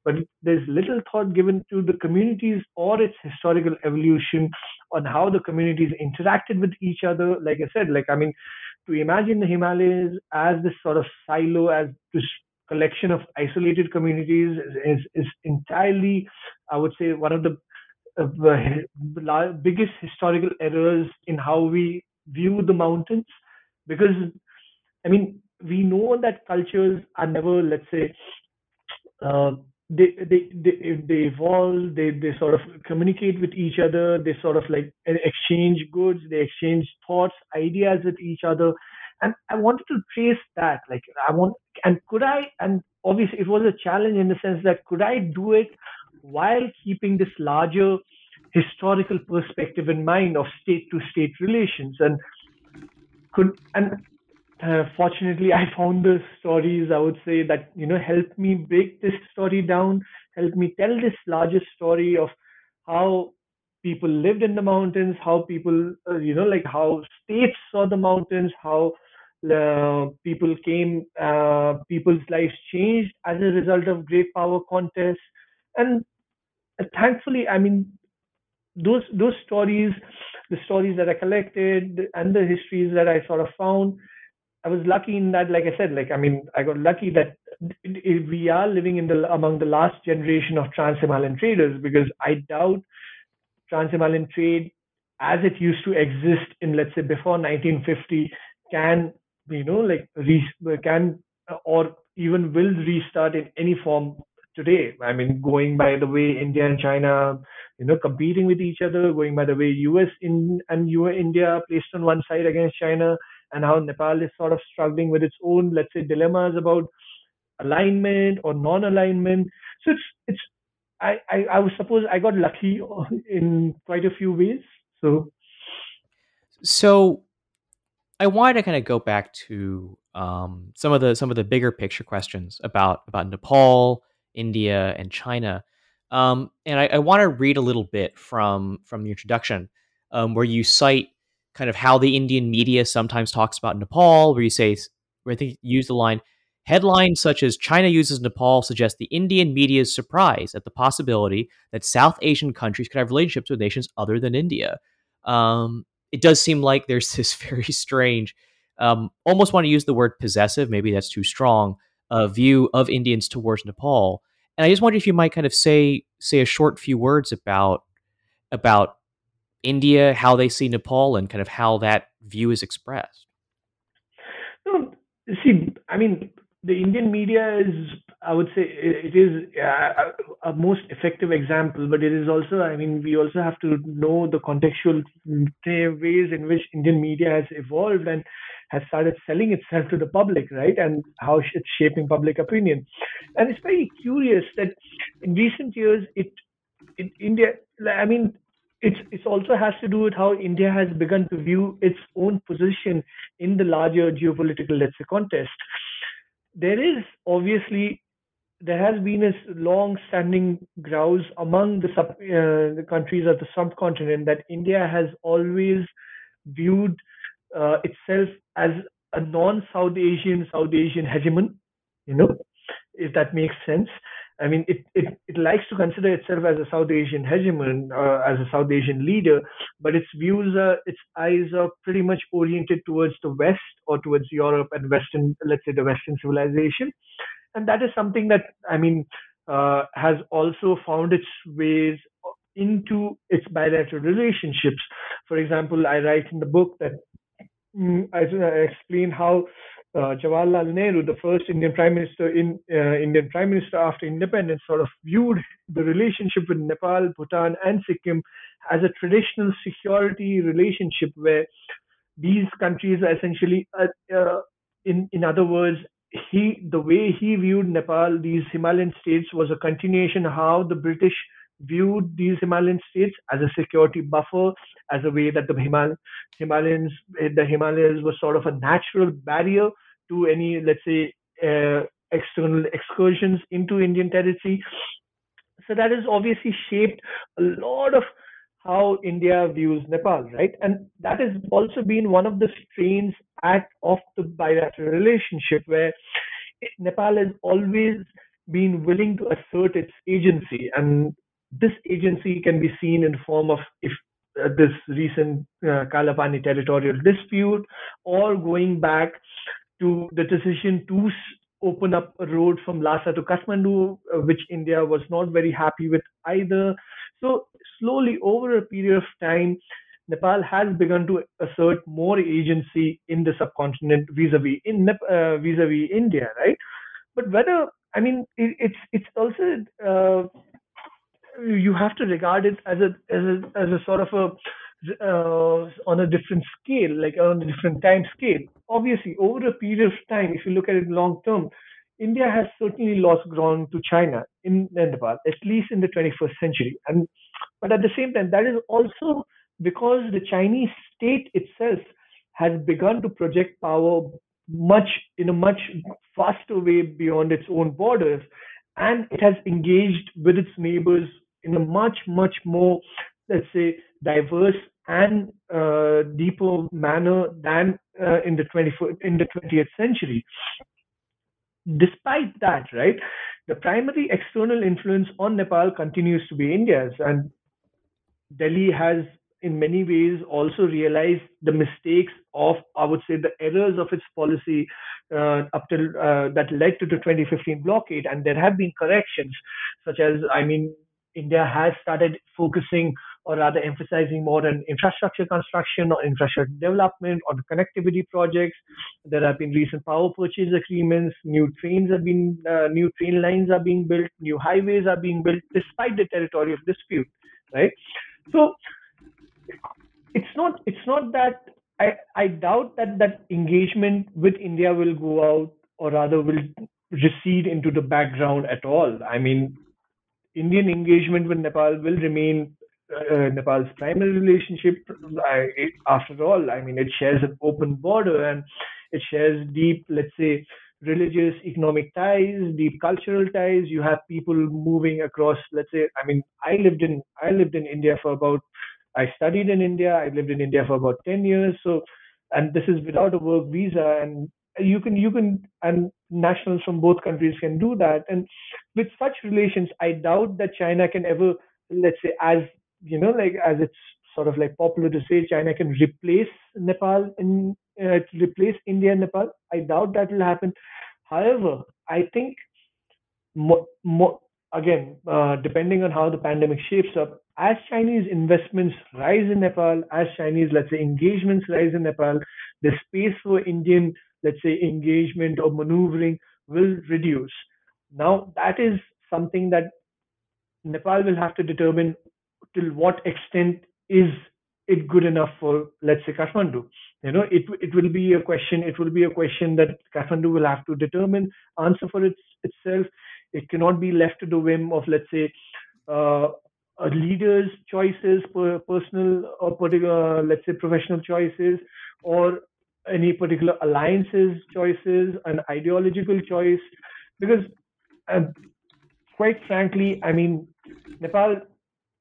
but there's little thought given to the communities or its historical evolution on how the communities interacted with each other. Like I said, like I mean, to imagine the Himalayas as this sort of silo, as this collection of isolated communities is, is entirely, I would say, one of the uh, biggest historical errors in how we view the mountains. Because, I mean, we know that cultures are never, let's say, uh, they they they they evolve they they sort of communicate with each other they sort of like exchange goods they exchange thoughts ideas with each other. And i wanted to trace that like i want and could i and obviously it was a challenge in the sense that could i do it while keeping this larger historical perspective in mind of state to state relations? And could and uh, fortunately i found the stories i would say that you know helped me break this story down helped me tell this larger story of how people lived in the mountains how people uh, you know like how states saw the mountains how uh, people came uh, people's lives changed as a result of great power contests. And uh, thankfully i mean those those stories the stories that i collected and the histories that i sort of found I was lucky in that, like I said, like I mean, I got lucky that we are living in the among the last generation of trans-Himalayan traders because I doubt trans-Himalayan trade as it used to exist in let's say before 1950 can you know like re- can or even will restart in any form today. I mean, going by the way India and China, you know, competing with each other, going by the way US in and US India placed on one side against China, and how Nepal is sort of struggling with its own, let's say, dilemmas about alignment or non-alignment. So it's it's I I, I was suppose I got lucky in quite a few ways. So so I wanted to kind of go back to um, some of the some of the bigger picture questions about about Nepal, India, and China. Um, and I, I want to read a little bit from from the introduction, um, where you cite kind of how the Indian media sometimes talks about Nepal, where you say, where I think you use the line, headlines such as China uses Nepal suggest the Indian media's surprise at the possibility that South Asian countries could have relationships with nations other than India. Um, it does seem like there's this very strange um, almost want to use the word possessive, maybe that's too strong, uh, view of Indians towards Nepal. And I just wonder if you might kind of say say a short few words about about India, how they see Nepal, and kind of how that view is expressed. No, see, I mean, the Indian media is, I would say, it is a, a most effective example, but it is also, I mean, we also have to know the contextual mm, ways in which Indian media has evolved and has started selling itself to the public, right? And how it's shaping public opinion. And it's very curious that in recent years, it in India, I mean, it's it also has to do with how India has begun to view its own position in the larger geopolitical, let's say, contest. There is obviously there has been a long-standing grouse among the sub, uh, the countries of the subcontinent that India has always viewed uh, itself as a non-South Asian South Asian hegemon, you know, if that makes sense. I mean, it, it, it likes to consider itself as a South Asian hegemon, uh, as a South Asian leader, but its views are, its eyes are pretty much oriented towards the West or towards Europe and Western, let's say the Western civilization. And that is something that, I mean, uh, has also found its ways into its bilateral relationships. For example, I write in the book that Mm, I, explain how uh, Jawaharlal Nehru, the first Indian Prime Minister in uh, Indian Prime Minister after independence, sort of viewed the relationship with Nepal, Bhutan, and Sikkim as a traditional security relationship where these countries are essentially, uh, uh, in in other words, he the way he viewed Nepal, these Himalayan states was a continuation how the British viewed these Himalayan states as a security buffer, as a way that the Himal- Himalayans, the Himalayas was sort of a natural barrier to any, let's say, uh, external excursions into Indian territory. So that has obviously shaped a lot of how India views Nepal, right? And that has also been one of the strains at of the bilateral relationship, where Nepal has always been willing to assert its agency, and this agency can be seen in form of if uh, this recent uh, Kalapani territorial dispute or going back to the decision to open up a road from Lhasa to Kathmandu, uh, which India was not very happy with either. So slowly over a period of time, Nepal has begun to assert more agency in the subcontinent vis-a-vis in uh, vis-a-vis India, right? But whether I mean it, it's it's also uh, you have to regard it as a as a as a sort of a uh, on a different scale, like on a different time scale. Obviously, over a period of time, if you look at it long term, India has certainly lost ground to China in Nepal, at least in the 21st century. And but at the same time, that is also because the Chinese state itself has begun to project power much in a much faster way beyond its own borders and it has engaged with its neighbors in a much, much more, let's say, diverse and uh, deeper manner than uh, in the 24th, in the 20th century. Despite that, right, the primary external influence on Nepal continues to be India's, and Delhi has in many ways also realized the mistakes of, I would say, the errors of its policy uh, up till uh, that led to the 2015 blockade, and there have been corrections, such as, I mean, India has started focusing or rather emphasizing more on infrastructure construction or infrastructure development or connectivity projects. There have been recent power purchase agreements. New trains have been, uh, new train lines are being built. New highways are being built, despite the territorial dispute, right? So it's not it's not that I I doubt that that engagement with India will go out or rather will recede into the background at all. I mean, Indian engagement with Nepal will remain uh, Nepal's primary relationship. I, it, after all, I mean, it shares an open border and it shares deep, let's say, religious, economic ties, deep cultural ties. You have people moving across. Let's say, I mean, I lived in I lived in India for about. I studied in India. I lived in India for about ten years. So, and this is without a work visa, and you can you can and nationals from both countries can do that. And with such relations, I doubt that China can ever, let's say, as you know, like as it's sort of like popular to say, China can replace Nepal in uh, replace India and Nepal. I doubt that will happen. However, I think mo- mo- again, uh, depending on how the pandemic shapes up, as Chinese investments rise in Nepal, as Chinese, let's say, engagements rise in Nepal, the space for Indian, let's say, engagement or maneuvering will reduce. Now, that is something that Nepal will have to determine till what extent is it good enough for, let's say, Kathmandu. You know, it it will be a question. It will be a question that Kathmandu will have to determine, answer for its, itself. It cannot be left to the whim of, let's say, uh, a leader's choices, per, personal or particular, let's say, professional choices, or any particular alliances choices, an ideological choice, because, uh, quite frankly, I mean, Nepal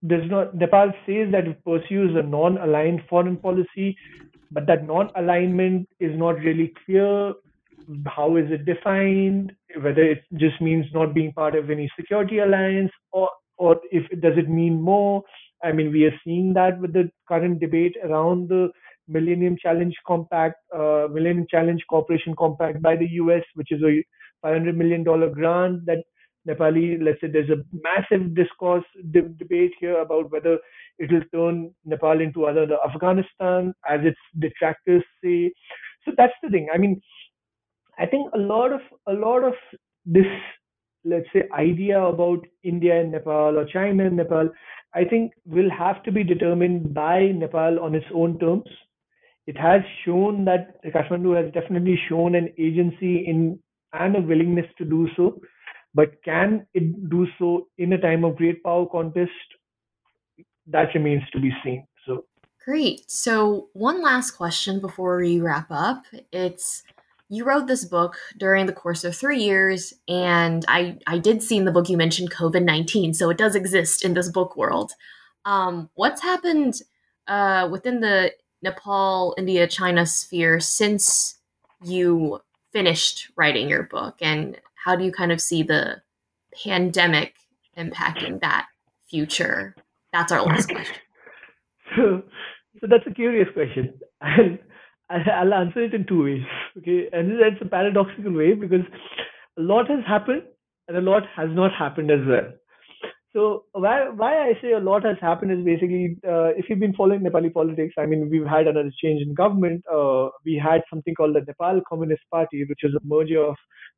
does not Nepal says that it pursues a non-aligned foreign policy, but that non-alignment is not really clear. How is it defined? Whether it just means not being part of any security alliance, or or if does it mean more? I mean, we are seeing that with the current debate around the Millennium Challenge Compact, uh, Millennium Challenge Corporation Compact by the U.S., which is a 500 million dollar grant that Nepali, let's say there's a massive discourse, de- debate here about whether it will turn Nepal into another Afghanistan, as its detractors say. So that's the thing. I mean, I think a lot of a lot of this, let's say, idea about India and Nepal or China and Nepal, I think will have to be determined by Nepal on its own terms. It has shown that Kathmandu has definitely shown an agency in and a willingness to do so but can it do so in a time of great power contest? That remains to be seen. So great. So one last question before we wrap up. It's you wrote this book during the course of three years, and I I did see in the book you mentioned COVID nineteen, so it does exist in this book world. Um, what's happened uh, within the Nepal, India, China sphere since you finished writing your book, and how do you kind of see the pandemic impacting that future? That's our last question. So, so that's a curious question, and I'll answer it in two ways. Okay, and that's a paradoxical way because a lot has happened and a lot has not happened as well. So why why I say a lot has happened is basically uh, if you've been following Nepali politics, I mean we've had another change in government. Uh, we had something called the Nepal Communist Party, which was a merger of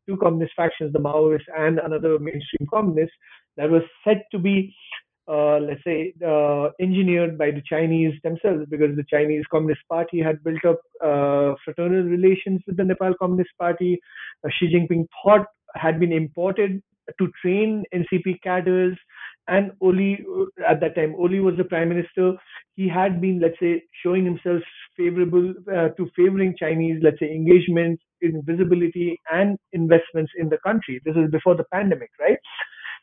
two communist factions, the Maoists and another mainstream communist, that was said to be, uh, let's say, uh, engineered by the Chinese themselves, because the Chinese Communist Party had built up uh, fraternal relations with the Nepal Communist Party. Uh, Xi Jinping thought had been imported to train NCP cadres. And Oli, uh, at that time, Oli was the prime minister. He had been, let's say, showing himself favorable uh, to favoring Chinese, let's say, engagement in visibility and investments in the country. This is before the pandemic, right?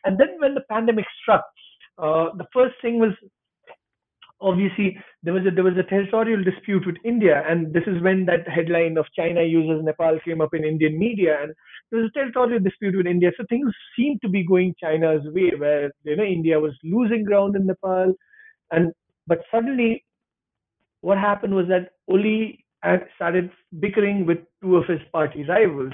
And then when the pandemic struck, uh, the first thing was obviously there was a there was a territorial dispute with India, and this is when that headline of China uses Nepal came up in Indian media, and there was a territorial dispute with India. So things seemed to be going China's way, where you know India was losing ground in Nepal, and but suddenly what happened was that Oli started bickering with two of his party rivals,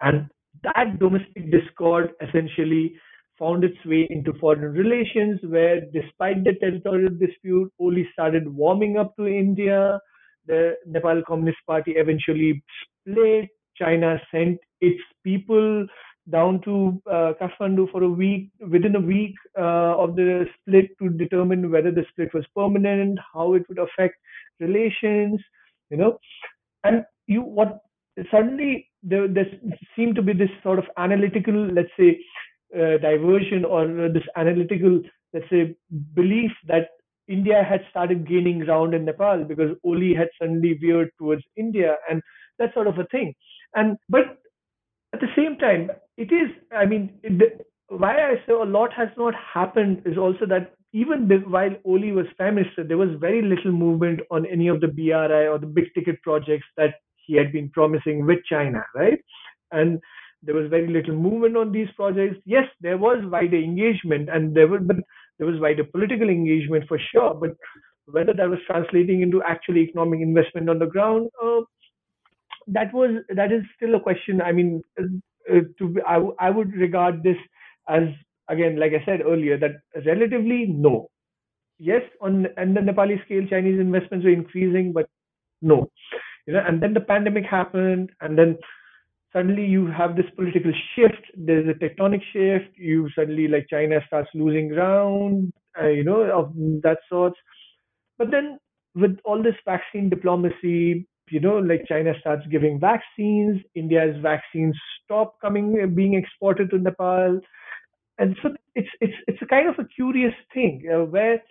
and that domestic discord essentially found its way into foreign relations, where despite the territorial dispute, Oli started warming up to India. The Nepal Communist Party eventually split. China sent its people down to uh, Kathmandu for a week, within a week uh, of the split to determine whether the split was permanent, how it would affect relations, you know. And you, what suddenly there, there seemed to be this sort of analytical, let's say, uh, diversion or this analytical, let's say, belief that India had started gaining ground in Nepal because Oli had suddenly veered towards India and that sort of a thing. And but at the same time, it is. I mean, it, why I say a lot has not happened is also that even while Oli was prime minister, there was very little movement on any of the BRI or the big ticket projects that he had been promising with China, right? And there was very little movement on these projects. Yes, there was wider engagement, and there was, but there was wider political engagement for sure. But whether that was translating into actual economic investment on the ground, uh, that was that is still a question. I mean, uh, to be, I, I would regard this as again, like I said earlier, that relatively no. Yes, on and the Nepali scale, Chinese investments were increasing, but no. You know, and then the pandemic happened, and then suddenly you have this political shift. There's a tectonic shift. You suddenly like China starts losing ground, uh, you know, of that sort. But then with all this vaccine diplomacy, you know, like China starts giving vaccines, India's vaccines stop coming being exported to Nepal, and so it's it's it's a kind of a curious thing uh, where,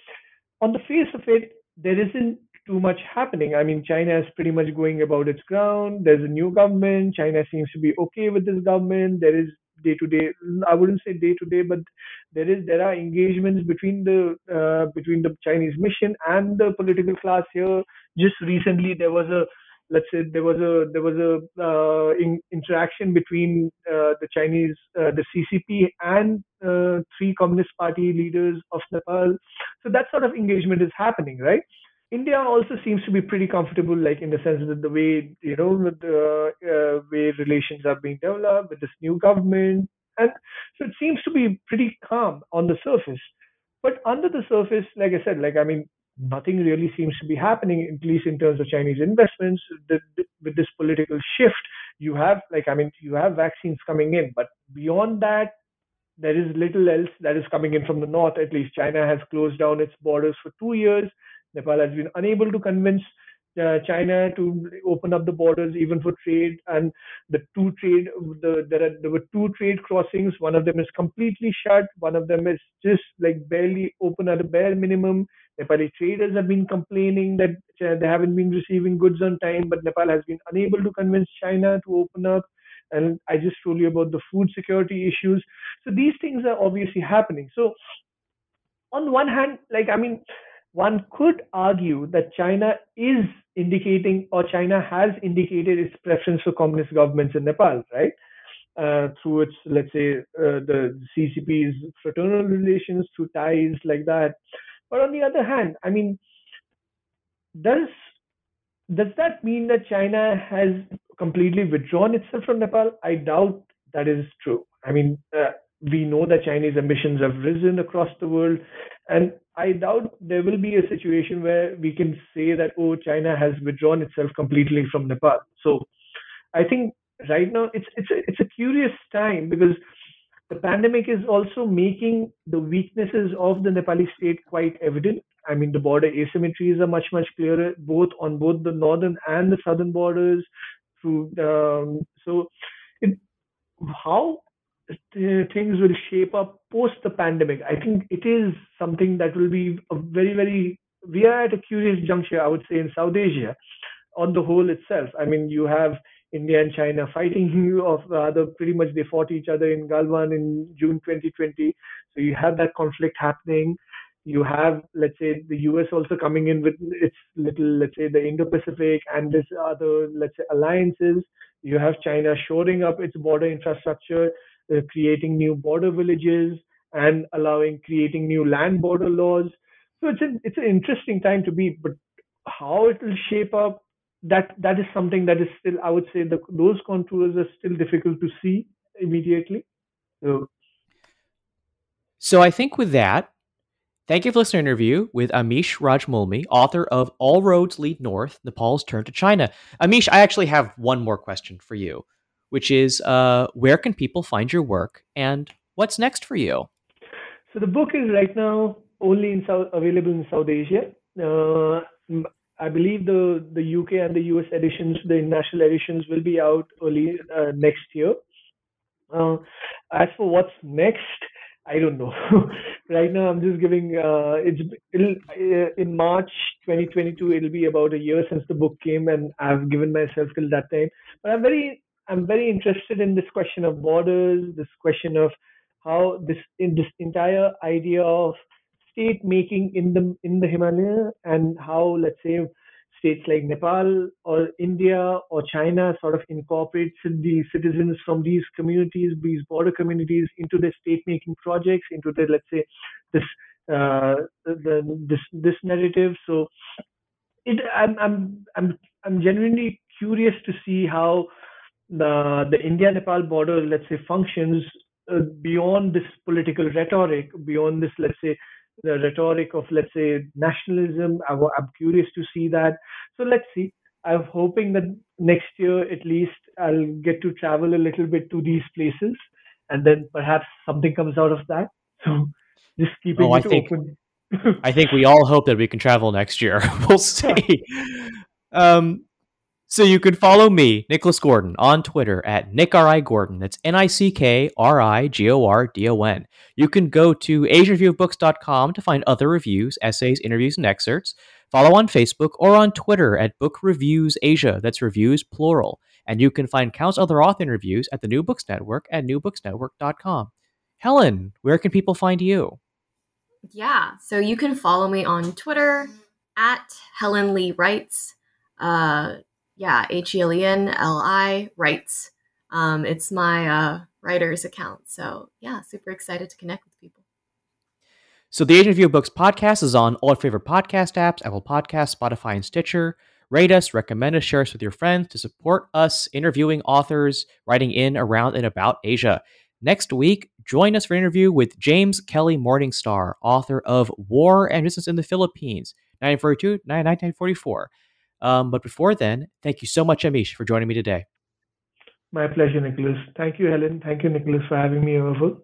on the face of it, there isn't too much happening. I mean, China is pretty much going about its ground. There's a new government. China seems to be okay with this government. There is day to day. I wouldn't say day to day, but there is there are engagements between the uh, between the Chinese mission and the political class here. Just recently, there was a let's say there was a there was a uh, in, interaction between uh, the Chinese uh, the CCP and uh, three Communist Party leaders of Nepal. So that sort of engagement is happening, right? India also seems to be pretty comfortable, like in the sense that the way you know the uh, way relations are being developed with this new government, and so it seems to be pretty calm on the surface. But under the surface, like I said, like I mean, nothing really seems to be happening, at least in terms of Chinese investments. The, the, with this political shift, you have, like, I mean, you have vaccines coming in, but beyond that, there is little else that is coming in from the north. At least China has closed down its borders for two years. Nepal has been unable to convince uh, China to open up the borders even for trade, and the two trade the there are there were two trade crossings. One of them is completely shut. One of them is just like barely open at a bare minimum. Nepali traders have been complaining that uh, they haven't been receiving goods on time, but Nepal has been unable to convince China to open up. And I just told you about the food security issues. So these things are obviously happening. So on one hand, like I mean, one could argue that China is indicating or China has indicated its preference for communist governments in Nepal, right? Uh, through its, let's say, uh, the CCP's fraternal relations, through ties like that. But on the other hand, I mean, does does that mean that China has completely withdrawn itself from Nepal? I doubt that is true. I mean, uh, we know that Chinese ambitions have risen across the world, and I doubt there will be a situation where we can say that, oh, China has withdrawn itself completely from Nepal. So I think right now it's it's a, it's a curious time because the pandemic is also making the weaknesses of the Nepali state quite evident. I mean, the border asymmetries are much much clearer, both on both the northern and the southern borders. Through um, so, it, how Uh, things will shape up post the pandemic. I think it is something that will be a very, very, we are at a curious juncture, I would say, in South Asia on the whole itself. I mean, you have India and China fighting of uh, rather pretty much they fought each other in Galwan in June 2020. So you have that conflict happening. You have, let's say, the US also coming in with its little, let's say, the Indo-Pacific and this other, let's say, alliances. You have China shoring up its border infrastructure uh, creating new border villages and allowing creating new land border laws. So it's an it's an interesting time to be. But how it will shape up, that that is something that is still, I would say, the, those contours are still difficult to see immediately. So, so I think with that, thank you for listening to interview with Amish Raj Mulmi, author of All Roads Lead North: Nepal's Turn to China. Amish, I actually have one more question for you, which is, uh, where can people find your work, and what's next for you? So the book is right now only in South, available in South Asia. Uh, I believe the the UK and the US editions, the international editions, will be out early uh, next year. Uh, as for what's next, I don't know. right now, I'm just giving. Uh, it's uh, in March 2022. It'll be about a year since the book came, and I've given myself till that time. But I'm very, I'm very interested in this question of borders, this question of how this in this entire idea of state making in the in the Himalaya and how let's say states like Nepal or India or China sort of incorporates the citizens from these communities, these border communities into their state making projects, into the let's say this uh, the, this this narrative. So it I'm I'm I'm I'm genuinely curious to see how the the India Nepal border let's say functions uh, beyond this political rhetoric, beyond this let's say the rhetoric of let's say nationalism. I, am curious to see that. So let's see. I'm hoping that next year at least I'll get to travel a little bit to these places, and then perhaps something comes out of that. So just keeping oh, it I think, open. I think we all hope that we can travel next year. we'll see. Um, so you can follow me, Nicholas Gordon, on Twitter at Nick R. I. Gordon. That's N I C K R I G O R D O N. You can go to AsianReviewOfBooks.com to find other reviews, essays, interviews, and excerpts. Follow on Facebook or on Twitter at Book Reviews Asia. That's reviews plural. And you can find countless other author interviews at the New Books Network at newbooksnetwork.com. Helen, where can people find you? Yeah, so you can follow me on Twitter at Helen Li Writes. Uh, yeah, H E L E N L I writes. Um, it's my uh, writer's account. So yeah, super excited to connect with people. So the Review of Books podcast is on all your favorite podcast apps, Apple Podcasts, Spotify, and Stitcher. Rate us, recommend us, share us with your friends to support us interviewing authors writing in, around, and about Asia. Next week, join us for an interview with James Kelly Morningstar, author of War and Business in the Philippines, 1942 1944. Um, but before then, thank you so much, Amish, for joining me today. My pleasure, Nicholas. Thank you, Helen. Thank you, Nicholas, for having me over.